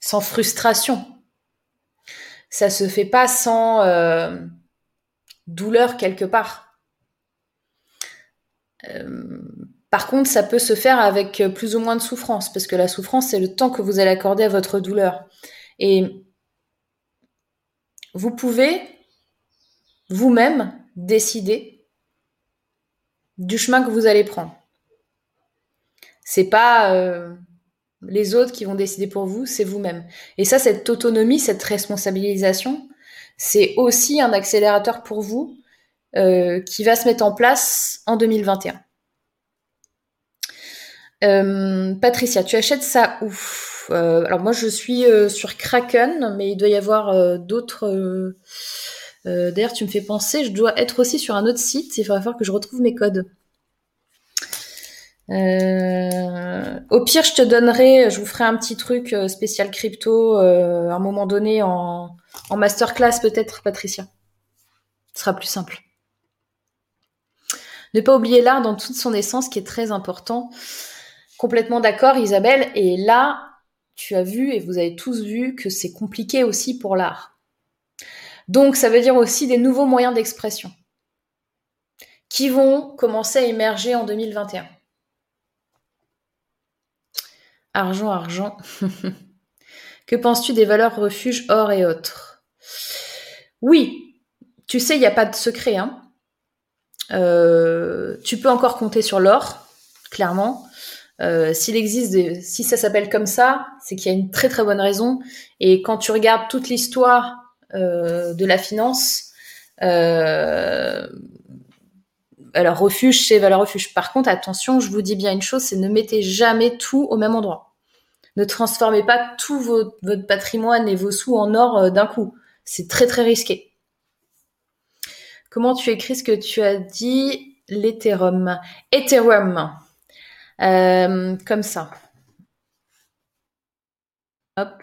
sans frustration. Ça se fait pas sans euh, douleur quelque part. Euh, par contre, ça peut se faire avec plus ou moins de souffrance, parce que la souffrance, c'est le temps que vous allez accorder à votre douleur. Et vous pouvez vous-même décider du chemin que vous allez prendre. C'est pas euh, les autres qui vont décider pour vous, c'est vous-même. Et ça, cette autonomie, cette responsabilisation, c'est aussi un accélérateur pour vous euh, qui va se mettre en place en 2021. Euh, Patricia, tu achètes ça où? Alors moi, je suis sur Kraken, mais il doit y avoir d'autres euh, d'ailleurs, tu me fais penser, je dois être aussi sur un autre site. Il va falloir que je retrouve mes codes. Euh, au pire, je te donnerai, je vous ferai un petit truc euh, spécial crypto à un moment donné en, en masterclass peut-être, Patricia. Ce sera plus simple. Ne pas oublier l'art dans toute son essence, qui est très important. Complètement d'accord, Isabelle. Et là, tu as vu et vous avez tous vu que c'est compliqué aussi pour l'art. Donc ça veut dire aussi des nouveaux moyens d'expression qui vont commencer à émerger en 2021. Argent, argent. que penses-tu des valeurs refuges or et autres? Oui, tu sais, il n'y a pas de secret. Hein. Euh, tu peux encore compter sur l'or, clairement. Euh, s'il existe, si ça s'appelle comme ça, c'est qu'il y a une très très bonne raison. Et quand tu regardes toute l'histoire euh, de la finance. Alors refuge, c'est valeur refuge. Par contre, attention, je vous dis bien une chose, c'est ne mettez jamais tout au même endroit. Ne transformez pas tout votre patrimoine et vos sous en or euh, d'un coup. C'est très très risqué. Comment tu écris ce que tu as dit? L'Ethereum. Ethereum. comme ça. Hop.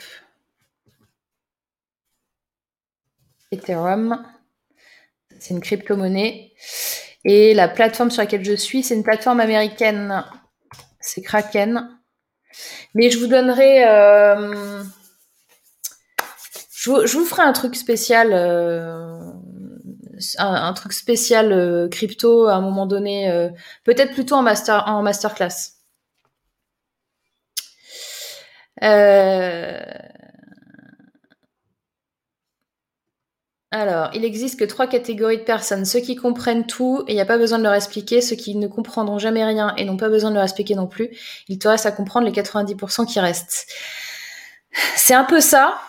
Ethereum. C'est une crypto-monnaie. Et la plateforme sur laquelle je suis, c'est une plateforme américaine. C'est Kraken. Mais je vous donnerai. Euh, je, vous, ferai un truc spécial euh, un, truc spécial crypto à un moment donné, peut-être plutôt en master en masterclass. Alors, il existe que trois catégories de personnes. Ceux qui comprennent tout et il n'y a pas besoin de leur expliquer. Ceux qui ne comprendront jamais rien et n'ont pas besoin de leur expliquer non plus. Il te reste à comprendre les 90% qui restent. C'est un peu ça.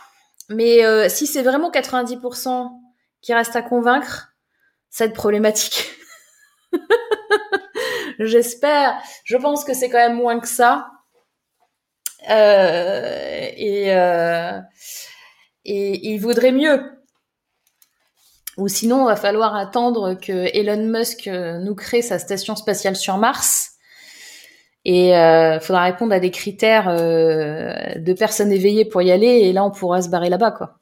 Mais euh, si c'est vraiment 90% qui restent à convaincre, ça va être problématique. J'espère. Je pense que c'est quand même moins que ça. Euh, et, euh, et il vaudrait mieux ou sinon, il va falloir attendre que Elon Musk euh, nous crée sa station spatiale sur Mars. Et il euh, faudra répondre à des critères euh, de personnes éveillées pour y aller. Et là, on pourra se barrer là-bas, quoi.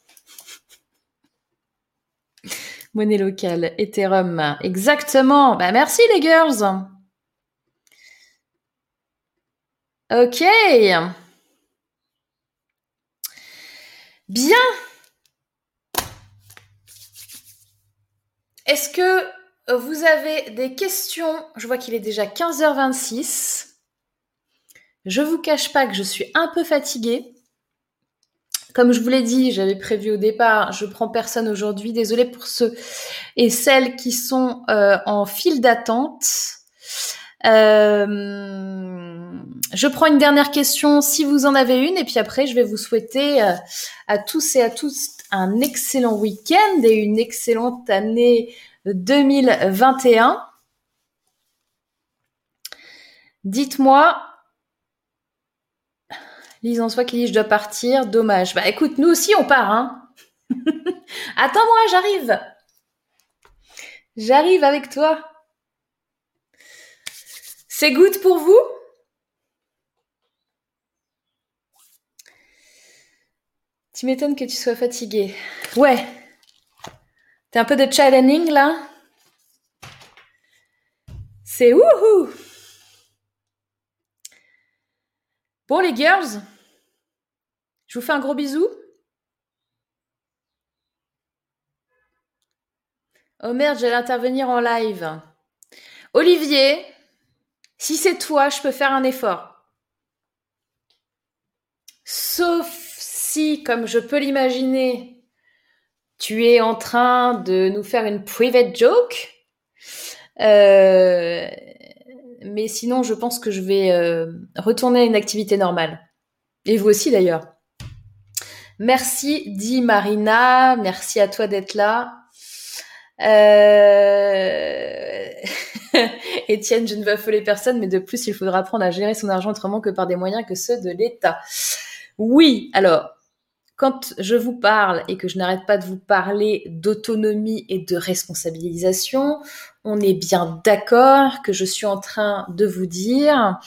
Monnaie locale, Ethereum. Exactement. Bah, merci les girls. Ok. Bien. Est-ce que vous avez des questions? Je vois qu'il est déjà 15h26. Je vous cache pas que je suis un peu fatiguée. Comme je vous l'ai dit, j'avais prévu au départ, je prends personne aujourd'hui. Désolée pour ceux et celles qui sont euh, en file d'attente. Euh, je prends une dernière question si vous en avez une et puis après je vais vous souhaiter euh, à tous et à tous un excellent week-end et une excellente année 2021. Dites-moi, Lise en soi qui dit je dois partir, dommage. Bah écoute, nous aussi on part, hein. Attends-moi, j'arrive. J'arrive avec toi. C'est good pour vous? Tu m'étonnes que tu sois fatigué. Ouais. T'es un peu de challenging là? C'est wouhou Bon les girls, je vous fais un gros bisou. Oh merde, j'allais intervenir en live. Olivier, si c'est toi, je peux faire un effort. Sauf si, comme je peux l'imaginer, tu es en train de nous faire une private joke, euh, mais sinon, je pense que je vais euh, retourner à une activité normale. Et vous aussi d'ailleurs. Merci, dit Marina. Merci à toi d'être là. Euh... Étienne, je ne veux affoler personne, mais de plus, il faudra apprendre à gérer son argent autrement que par des moyens que ceux de l'État. Oui, alors, quand je vous parle et que je n'arrête pas de vous parler d'autonomie et de responsabilisation, on est bien d'accord que je suis en train de vous dire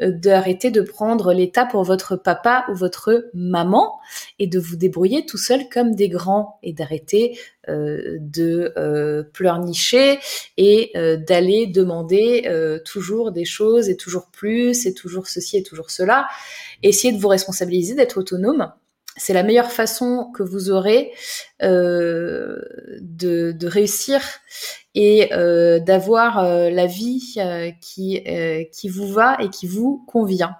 euh, d'arrêter de prendre l'État pour votre papa ou votre maman et de vous débrouiller tout seul comme des grands et d'arrêter euh, de euh, pleurnicher et d'aller demander toujours des choses et toujours plus et toujours ceci et toujours cela. Essayez de vous responsabiliser, d'être autonome c'est la meilleure façon que vous aurez euh, de, réussir et euh, d'avoir euh, la vie qui, qui vous va et qui vous convient.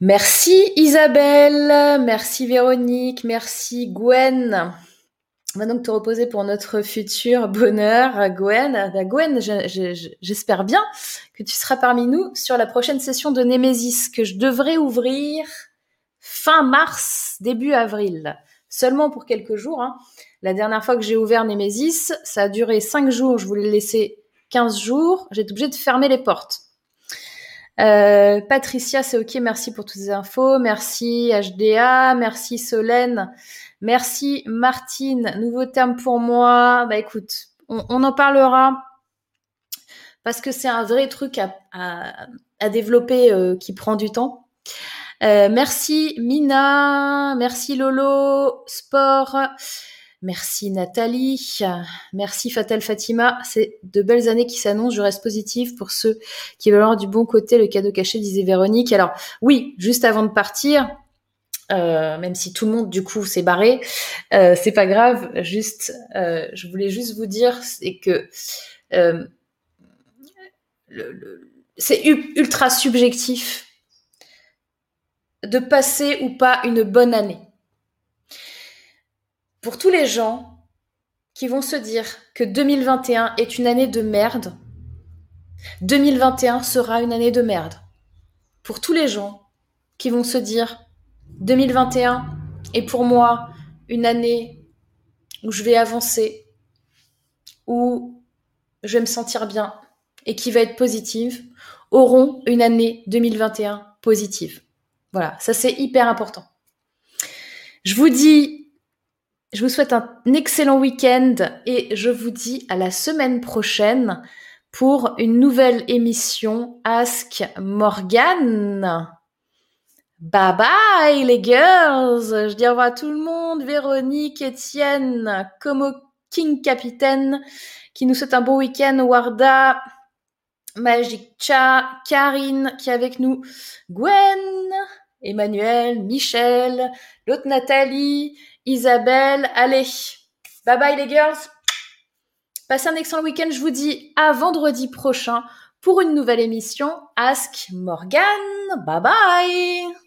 Merci Isabelle, merci Véronique, merci Gwen. On va donc te reposer pour notre futur bonheur, Gwen. Gwen, j'espère bien que tu seras parmi nous sur la prochaine session de Némésis que je devrais ouvrir fin mars, début avril. Seulement pour quelques jours. Hein. La dernière fois que j'ai ouvert Nemesis, ça a duré 5 jours. Je voulais laisser 15 jours. J'ai été obligée de fermer les portes. Euh, Patricia, c'est ok. Merci pour toutes ces infos. Merci HDA. Merci Solène. Merci Martine. Nouveau terme pour moi. Bah écoute, on, en parlera parce que c'est un vrai truc à, développer euh, qui prend du temps. Euh, merci Mina, merci Lolo, Sport, merci Nathalie, merci Fatal Fatima. C'est de belles années qui s'annoncent. Je reste positive pour ceux qui veulent avoir du bon côté. Le cadeau caché, disait Véronique. Alors oui, juste avant de partir, euh, même si tout le monde du coup s'est barré, euh, c'est pas grave. Juste, euh, je voulais juste vous dire, que c'est ultra subjectif de passer ou pas une bonne année. Pour tous les gens qui vont se dire que 2021 est une année de merde, 2021 sera une année de merde. Pour tous les gens qui vont se dire 2021 est pour moi une année où je vais avancer, où je vais me sentir bien et qui va être positive, auront une année 2021 positive. Voilà, ça c'est hyper important. Je vous dis, je vous souhaite un excellent week-end et je vous dis à la semaine prochaine pour une nouvelle émission Ask Morgan. Bye bye les girls. Je dis au revoir à tout le monde. Véronique, Étienne, Como King Capitaine, qui nous souhaite un bon week-end. Warda, Magic Cha, Karine qui est avec nous, Gwen, Emmanuel, Michel, l'autre Nathalie, Isabelle. Allez, bye bye les girls. Passez un excellent week-end. Je vous dis à vendredi prochain pour une nouvelle émission Ask Morgan. Bye bye